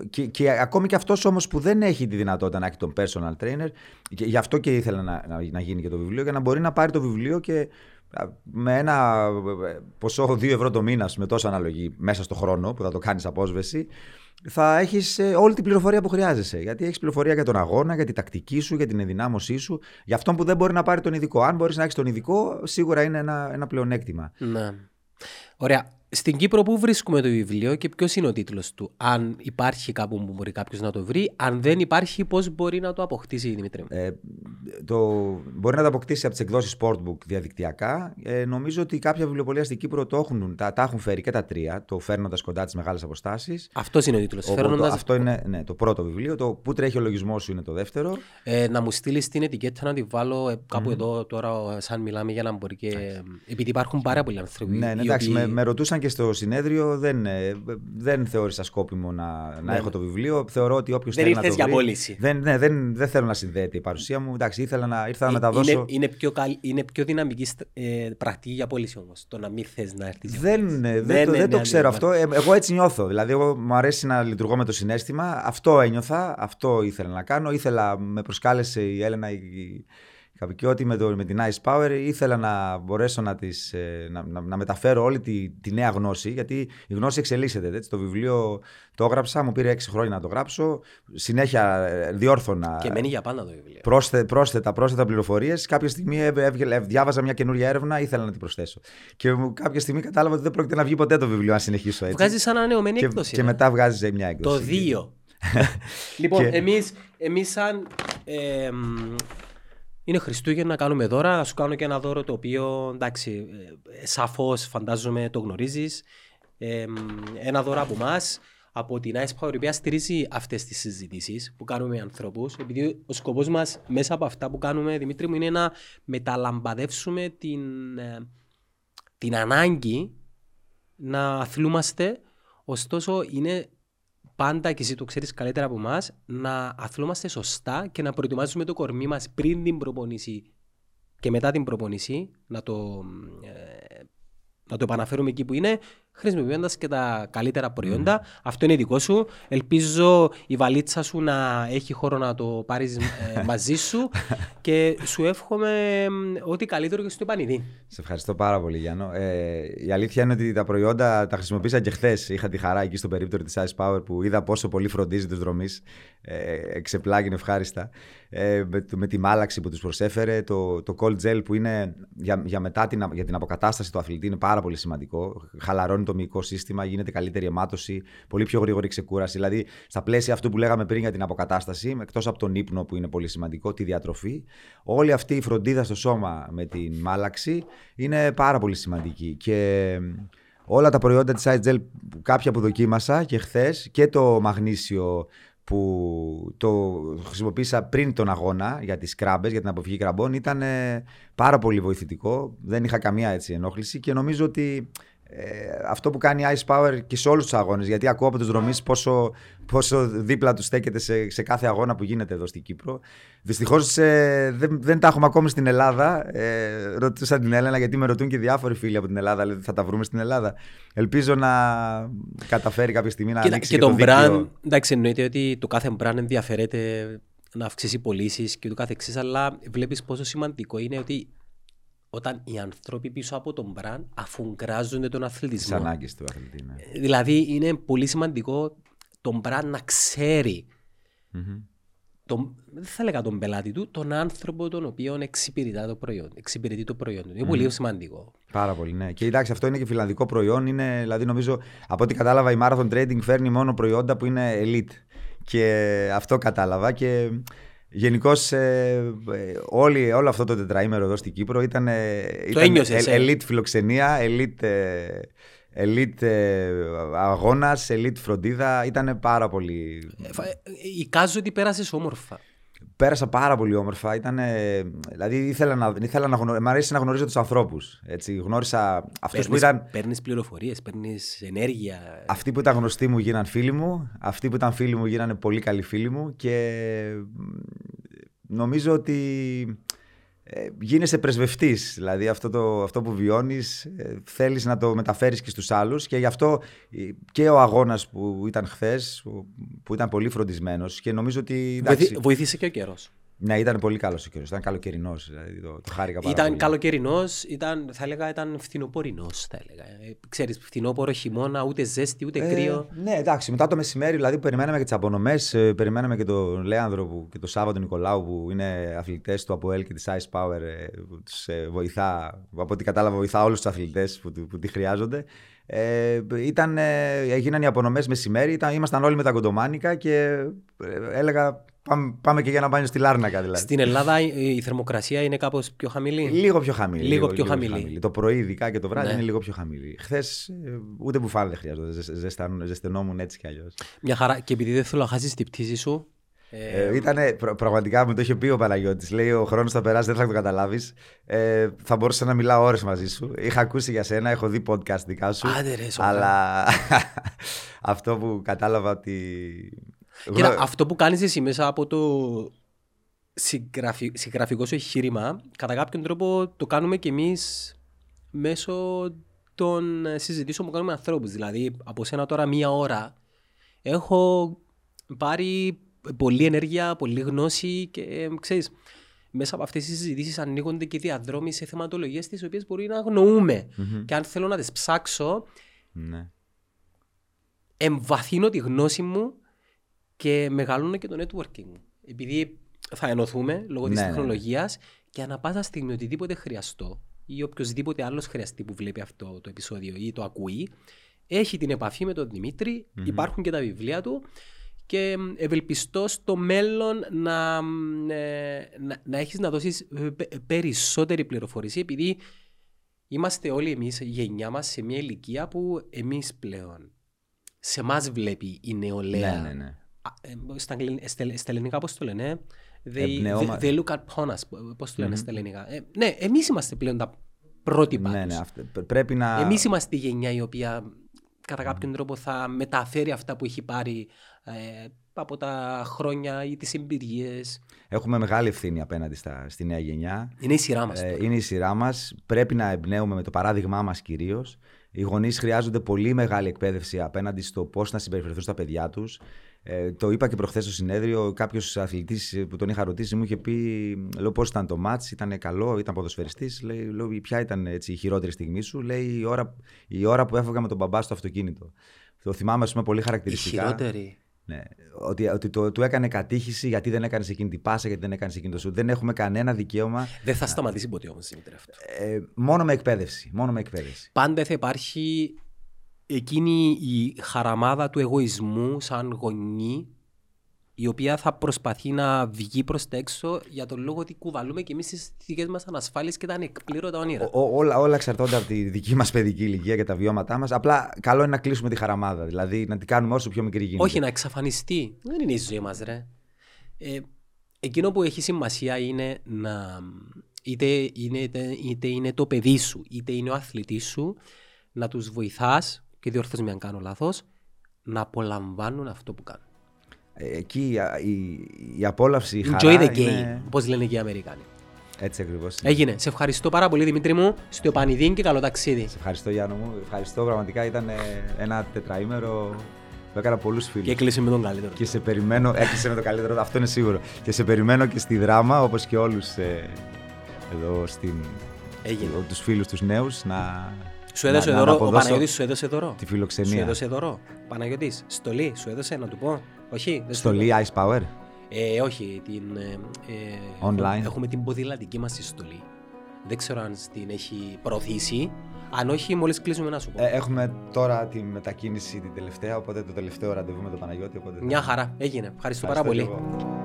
Και, και ακόμη και αυτός όμως που δεν έχει τη δυνατότητα να έχει τον personal trainer, και γι' αυτό και ήθελα να, να, να γίνει και το βιβλίο, για να μπορεί να πάρει το βιβλίο και α, με ένα ε, ποσό 2 ευρώ το μήνα, με τόσο αναλογή μέσα στο χρόνο που θα το κάνεις απόσβεση, θα έχεις όλη την πληροφορία που χρειάζεσαι. Γιατί έχεις πληροφορία για τον αγώνα, για την τακτική σου, για την ενδυνάμωσή σου, για αυτόν που δεν μπορεί να πάρει τον ειδικό. Αν μπορείς να έχεις τον ειδικό, σίγουρα είναι ένα, ένα πλεονέκτημα. Ναι. Ωραία. Στην Κύπρο πού βρίσκουμε το βιβλίο και ποιος είναι ο τίτλος του; Αν υπάρχει κάπου που μπορεί κάποιος να το βρει, αν δεν υπάρχει, πώς μπορεί να το αποκτήσει, Δημήτρη; μου. Ε, το, μπορεί να τα αποκτήσει από τις εκδόσεις Sportbook διαδικτυακά. Ε, νομίζω ότι κάποια βιβλιοπολία στην Κύπρο το έχουν, τα, τα έχουν φέρει και τα τρία, το φέρνοντας κοντά τις μεγάλες αποστάσεις. Αυτός είναι ο τίτλος. Φέρνοντας... Αυτό είναι ναι, το πρώτο βιβλίο. Το Πού τρέχει ο λογισμός σου είναι το δεύτερο. Ε, να μου στείλεις την ετικέτα να τη βάλω ε, κάπου mm. εδώ τώρα, σαν μιλάμε για να μπορεί και. Επειδή υπάρχουν πάρα πολλοί άνθρωποι. Ναι, ναι εντάξει, οποίοι... με, με, ρωτούσαν και στο συνέδριο, δεν, ε, δεν θεώρησα σκόπιμο να, να ναι. έχω το βιβλίο. Θεωρώ ότι όποιος θέλει να το για πώληση. Δεν, ναι, δεν, δεν θέλω να συνδέεται η παρουσία μου. Εντάξει, ήθελα να, ήρθα να ε, μεταδώσω. Είναι, είναι, πιο, καλ, είναι πιο δυναμική ε, πρακτική για πώληση όμως. Το να μην θες να έρθεις. Δεν, δεν, ναι, δεν, το, δεν το ξέρω αυτό. Ε, εγώ έτσι νιώθω. Δηλαδή, εγώ μου αρέσει να λειτουργώ με το συνέστημα. Αυτό ένιωθα, αυτό ήθελα να κάνω. Ήθελα, με προσκάλεσε η Έλενα, η, ότι με, το, με την Ice Power ήθελα να μπορέσω να, τις, ε, να, να, να μεταφέρω όλη τη, τη, νέα γνώση, γιατί η γνώση εξελίσσεται. Έτσι. Το βιβλίο το έγραψα, μου πήρε 6 χρόνια να το γράψω. Συνέχεια ε, διόρθωνα. Και μένει για πάντα το βιβλίο. Πρόσθε, πρόσθετα, πρόσθετα πληροφορίες. Κάποια στιγμή έβγε, διάβαζα μια καινούργια έρευνα, ήθελα να την προσθέσω. Και κάποια στιγμή κατάλαβα ότι δεν πρόκειται να βγει ποτέ το βιβλίο, αν συνεχίσω έτσι. Βγάζει ανανεωμένη έκδοση. Και, ναι. μετά βγάζει μια έκδοση. Το 2. (laughs) λοιπόν, και... εμείς σαν. Ε, είναι Χριστούγεννα, κάνουμε δώρα. Θα σου κάνω και ένα δώρο το οποίο εντάξει, ε, σαφώς φαντάζομαι το γνωρίζεις. Ε, ένα δώρο από εμάς, από την Ice Power, η οποία στηρίζει αυτές τις συζητήσεις που κάνουμε με ανθρώπους. Επειδή ο σκοπός μας μέσα από αυτά που κάνουμε, Δημήτρη μου, είναι να μεταλαμπαδεύσουμε την, ε, την ανάγκη να αθλούμαστε. Ωστόσο, είναι πάντα και εσύ το ξέρεις καλύτερα από εμάς, να αθλούμαστε σωστά και να προετοιμάζουμε το κορμί μας πριν την προπονήση και μετά την προπονήση, να το, ε, να το επαναφέρουμε εκεί που είναι, χρησιμοποιώντας και τα καλύτερα προϊόντα. Mm. Αυτό είναι δικό σου. Ελπίζω η βαλίτσα σου να έχει χώρο να το πάρεις ε, (laughs) μαζί σου και σου εύχομαι ό,τι καλύτερο και στο επανειδή. Σε ευχαριστώ πάρα πολύ, Γιάννο. Ε, η αλήθεια είναι ότι τα προϊόντα τα χρησιμοποίησα και χθες. Είχα τη χαρά εκεί στο περίπτωρο της Ice Power που είδα πόσο πολύ φροντίζει τους δρομή. Ε, εξεπλάγει ευχάριστα. Ε, με, με, τη μάλαξη που τους προσέφερε, το, το cold gel που είναι για, για μετά την, για την αποκατάσταση του αθλητή είναι πάρα πολύ σημαντικό. Χαλαρώνει το μυϊκό σύστημα, γίνεται καλύτερη αιμάτωση, πολύ πιο γρήγορη ξεκούραση. Δηλαδή, στα πλαίσια αυτού που λέγαμε πριν για την αποκατάσταση, εκτός από τον ύπνο που είναι πολύ σημαντικό, τη διατροφή, όλη αυτή η φροντίδα στο σώμα με την μάλαξη είναι πάρα πολύ σημαντική. Και όλα τα προϊόντα της Side Gel, κάποια που δοκίμασα και χθες και το μαγνήσιο που το χρησιμοποίησα πριν τον αγώνα για τις κράμπες, για την αποφυγή κραμπών, ήταν πάρα πολύ βοηθητικό. Δεν είχα καμία έτσι ενόχληση και νομίζω ότι ε, αυτό που κάνει η Ice Power και σε όλους τους αγώνες. Γιατί ακούω από τους δρομή πόσο, πόσο δίπλα τους στέκεται σε, σε κάθε αγώνα που γίνεται εδώ στην Κύπρο. Δυστυχώς ε, δεν, δεν τα έχουμε ακόμη στην Ελλάδα. Ε, ρωτούσα την Έλενα γιατί με ρωτούν και διάφοροι φίλοι από την Ελλάδα. Λέει, θα τα βρούμε στην Ελλάδα. Ελπίζω να καταφέρει κάποια στιγμή να ανοίξει και, και, και τον brand. Εντάξει, εννοείται ότι το κάθε brand ενδιαφέρεται να αυξήσει πωλήσεις και το κάθε εξή, αλλά βλέπεις πόσο σημαντικό είναι ότι όταν οι άνθρωποι πίσω από τον μπραν αφουγκράζονται τον αθλητισμό. Τις ανάγκες του αθλητή. Ναι. Ε, δηλαδή είναι πολύ σημαντικό τον μπραν να ξέρει. Mm-hmm. Τον, δεν θα έλεγα τον πελάτη του, τον άνθρωπο τον οποίο εξυπηρετεί το προϊόν. Εξυπηρετεί το προϊόν του. Είναι mm. πολύ σημαντικό. Πάρα πολύ, ναι. Και εντάξει, αυτό είναι και φιλανδικό προϊόν. Είναι, δηλαδή, νομίζω, από ό,τι κατάλαβα, η Marathon Trading φέρνει μόνο προϊόντα που είναι elite. Και αυτό κατάλαβα. Και Γενικώς ε, όλο αυτό το τετραήμερο εδώ στην Κύπρο ήταν, το ήταν elite φιλοξενία, elite, elite αγώνας, elite φροντίδα. Ήταν πάρα πολύ. Εικάζω ότι πέρασες όμορφα. Πέρασα πάρα πολύ όμορφα. Ήταν, δηλαδή ήθελα να, ήθελα να γνωρίζω, μ' αρέσει να γνωρίζω τους ανθρώπους. Γνώρισα αυτούς που ήταν. Παίρνεις πληροφορίες, παίρνεις ενέργεια. Αυτοί που ήταν γνωστοί μου γίναν φίλοι μου. Αυτοί που ήταν φίλοι μου γίνανε πολύ καλοί φίλοι μου. Και νομίζω ότι ε, γίνεσαι πρεσβευτής. Δηλαδή αυτό, το, αυτό που βιώνεις, ε, θέλεις να το μεταφέρεις και στους άλλους. Και γι' αυτό ε, και ο αγώνας που ήταν χθες, που ήταν πολύ φροντισμένος. Και νομίζω ότι. Εντάξει, Βοήθησε και ο καιρός. Ναι, ήταν πολύ καλός ο καιρό. Ήταν καλοκαιρινός. Δηλαδή, το, το χάρηκα πάρα ήταν πολύ. καλοκαιρινός, ήταν, θα έλεγα ήταν φθινοπορεινός. Θα έλεγα. Ε, ξέρεις, φθινόπορο χειμώνα, ούτε ζέστη, ούτε ε, κρύο. Ναι, εντάξει. Μετά το μεσημέρι, δηλαδή που περιμέναμε και τις απονομές, ε, περιμέναμε και τον Λέανδρο που, και τον Σάββατο Νικολάου που είναι αθλητές του ΑΠΟΕΛ και της Ice Power. Ε, που τους ε, βοηθά, από ό,τι κατάλαβα, βοηθά όλους τους αθλητές που, που, τη χρειάζονται. Ε, ήταν, ε, έγιναν οι απονομές μεσημέρι, ήταν, ήμασταν όλοι με τα κοντομάνικα και ε, έλεγα πάμε, πάμε και για ένα μπάνιο στη Λάρνακα δηλαδή. Στην Ελλάδα η, η θερμοκρασία είναι κάπως πιο χαμηλή; Λίγο πιο χαμηλή. Λίγο πιο χαμηλή. Το πρωί, ειδικά και το βράδυ, Ναι. είναι λίγο πιο χαμηλή. Χθες ούτε μπουφάν δεν χρειάζεται. Ζεσ- ζεσταν- Ζεσθενόμουν έτσι κι αλλιώς. Μια χαρά. Και επειδή δεν θέλω να χάσεις την πτήση σου. Ε, Ε, ήτανε, πρα- πραγματικά μου το είχε πει ο Παναγιώτης. Λέει: Ο χρόνος θα περάσει, δεν θα το καταλάβεις. Ε, θα μπορούσα να μιλάω ώρες μαζί σου. Είχα ακούσει για σένα, έχω δει podcast δικά σου. Άντε ρε, σοβαρά. αλλά (laughs) αυτό που κατάλαβα ότι. Κοίτα, Γνω- αυτό που κάνεις εσύ μέσα από το συγγραφι... συγγραφικό σου εγχείρημα, κατά κάποιον τρόπο το κάνουμε κι εμείς μέσω των ε, συζητήσεων που κάνουμε με ανθρώπους. Δηλαδή, από σένα τώρα μία ώρα έχω πάρει πολλή ενέργεια, πολλή γνώση και ε, ξέρεις, μέσα από αυτές τις συζητήσεις ανοίγονται και διαδρόμοι σε θεματολογίες τις οποίες μπορεί να αγνοούμε. Μμμ. Και αν θέλω να τις ψάξω, Ναι. εμβαθύνω τη γνώση μου και μεγαλώνω και το networking μου. Επειδή θα ενωθούμε λόγω της Ναι, ναι, ναι. τεχνολογίας και ανά πάσα στιγμή οτιδήποτε χρειαστώ ή οποιοδήποτε άλλος χρειαστεί που βλέπει αυτό το επεισόδιο ή το ακούει, έχει την επαφή με τον δημητρη υπάρχουν και τα βιβλία του και μ, ευελπιστώ στο μέλλον να, μ, ε, να, να έχεις να δώσεις ε, πε- περισσότερη πληροφορία επειδή είμαστε όλοι εμείς, η γενιά μας, σε μια ηλικία που εμείς πλέον σε εμά βλέπει η νεολαία. Ναι, ναι, ναι. Α, ε, στα, αγγλι- στα- στα ελληνικά πώς το λένε, they, Εμπνεώμα- they, they look upon us, πώς το λένε στα ελληνικά. Ε, ναι, εμείς είμαστε πλέον τα πρότυπα Ναι, τους. ναι, αυτό- πρέ- πρέπει να. Εμείς είμαστε η γενιά η οποία κατά κάποιον τρόπο θα μεταφέρει αυτά που έχει πάρει ε, από τα χρόνια ή τις εμπειρίες. Έχουμε μεγάλη ευθύνη απέναντι στα, στη νέα γενιά. Είναι η σειρά μας. Ε, τώρα. είναι η σειρά μας. Πρέπει να εμπνέουμε με το παράδειγμά μας κυρίως. Οι γονείς χρειάζονται πολύ μεγάλη εκπαίδευση απέναντι στο πώς να συμπεριφερθούν στα παιδιά τους. Ε, το είπα και προχθές στο συνέδριο. Κάποιος αθλητής που τον είχα ρωτήσει μου είχε πει: Λέω πώς ήταν το μάτς, ήταν καλό, ήταν ποδοσφαιριστής. Λέει: λέω, Ποια ήταν έτσι, η χειρότερη στιγμή σου, λέει η ώρα, η ώρα που έφευγα με τον μπαμπά στο αυτοκίνητο. Το θυμάμαι, ας πούμε, πολύ η χαρακτηριστικά. χειρότερη. Ναι. Ότι, ότι το, του έκανε κατήχηση γιατί δεν έκανε εκείνη την πάσα, γιατί δεν έκανε εκείνο το σου. Δεν έχουμε κανένα δικαίωμα. Δεν θα σταματήσει ποτέ όμως Δημήτρη αυτό. Ε, μόνο με εκπαίδευση. Μόνο με εκπαίδευση. πάντα θα υπάρχει εκείνη η χαραμάδα του εγωισμού σαν γονή η οποία θα προσπαθεί να βγει προς τα έξω για τον λόγο ότι κουβαλούμε και εμείς τις δικές μας ανασφάλειες και τα ανεκπλήρωτα όνειρα. Ο- ο- όλα, όλα εξαρτώνται από τη δική μας παιδική ηλικία και τα βιώματά μας. Απλά καλό είναι να κλείσουμε τη χαραμάδα. Δηλαδή να την κάνουμε όσο πιο μικρή γίνεται. Όχι να εξαφανιστεί. Δεν είναι η ζωή μας ρε. Ε, εκείνο που έχει σημασία είναι να είτε είναι, είτε, είτε είναι το παιδί σου είτε είναι ο αθλητής σου να τους βοηθάς και διορθώς με αν κάνω λάθος να απολαμβάνουν αυτό που κάνουν. Ε, Εκεί η, η, η απόλαυση, η Enjoy χαρά the game, είναι... όπως λένε και οι Αμερικάνοι. Έτσι ακριβώς. Έγινε. Σε ευχαριστώ πάρα πολύ Δημήτρη μου. Στο επανειδήν και καλό ταξίδι. Σε ευχαριστώ Γιάννο μου. Ευχαριστώ πραγματικά. Ήταν ε, ένα τετραήμερο που έκανα πολλούς φίλους. Και έκλεισε με τον καλύτερο. Και σε περιμένω, έκλεισε με το καλύτερο, αυτό είναι σίγουρο. Και σε περιμένω και στη δράμα, όπως και όλους ε, εδώ στην, Έγινε. τους φίλους τους νέους, να, Σου έδωσε να- να δώρο, ο αποδώσω Παναγιώτης σου έδωσε δώρο. τη Σου φιλοξενία. έδωσε δώρο. Παναγιώτης, στολή, σου έδωσε να του πω. Όχι, δεν σου Στολή Ice Power; Ε, όχι, την, ε, ε, Online. Έχουμε, έχουμε την ποδηλατική μας τη στολή. Δεν ξέρω αν την έχει προωθήσει. Αν όχι, μόλις κλείσουμε να σου πω. Ε, έχουμε τώρα τη μετακίνηση την τελευταία, οπότε το τελευταίο ραντεβού με τον Παναγιώτη. Οπότε... Μια χαρά. Έγινε. Ευχαριστώ πάρα Ευχαριστώ πολύ. και εγώ.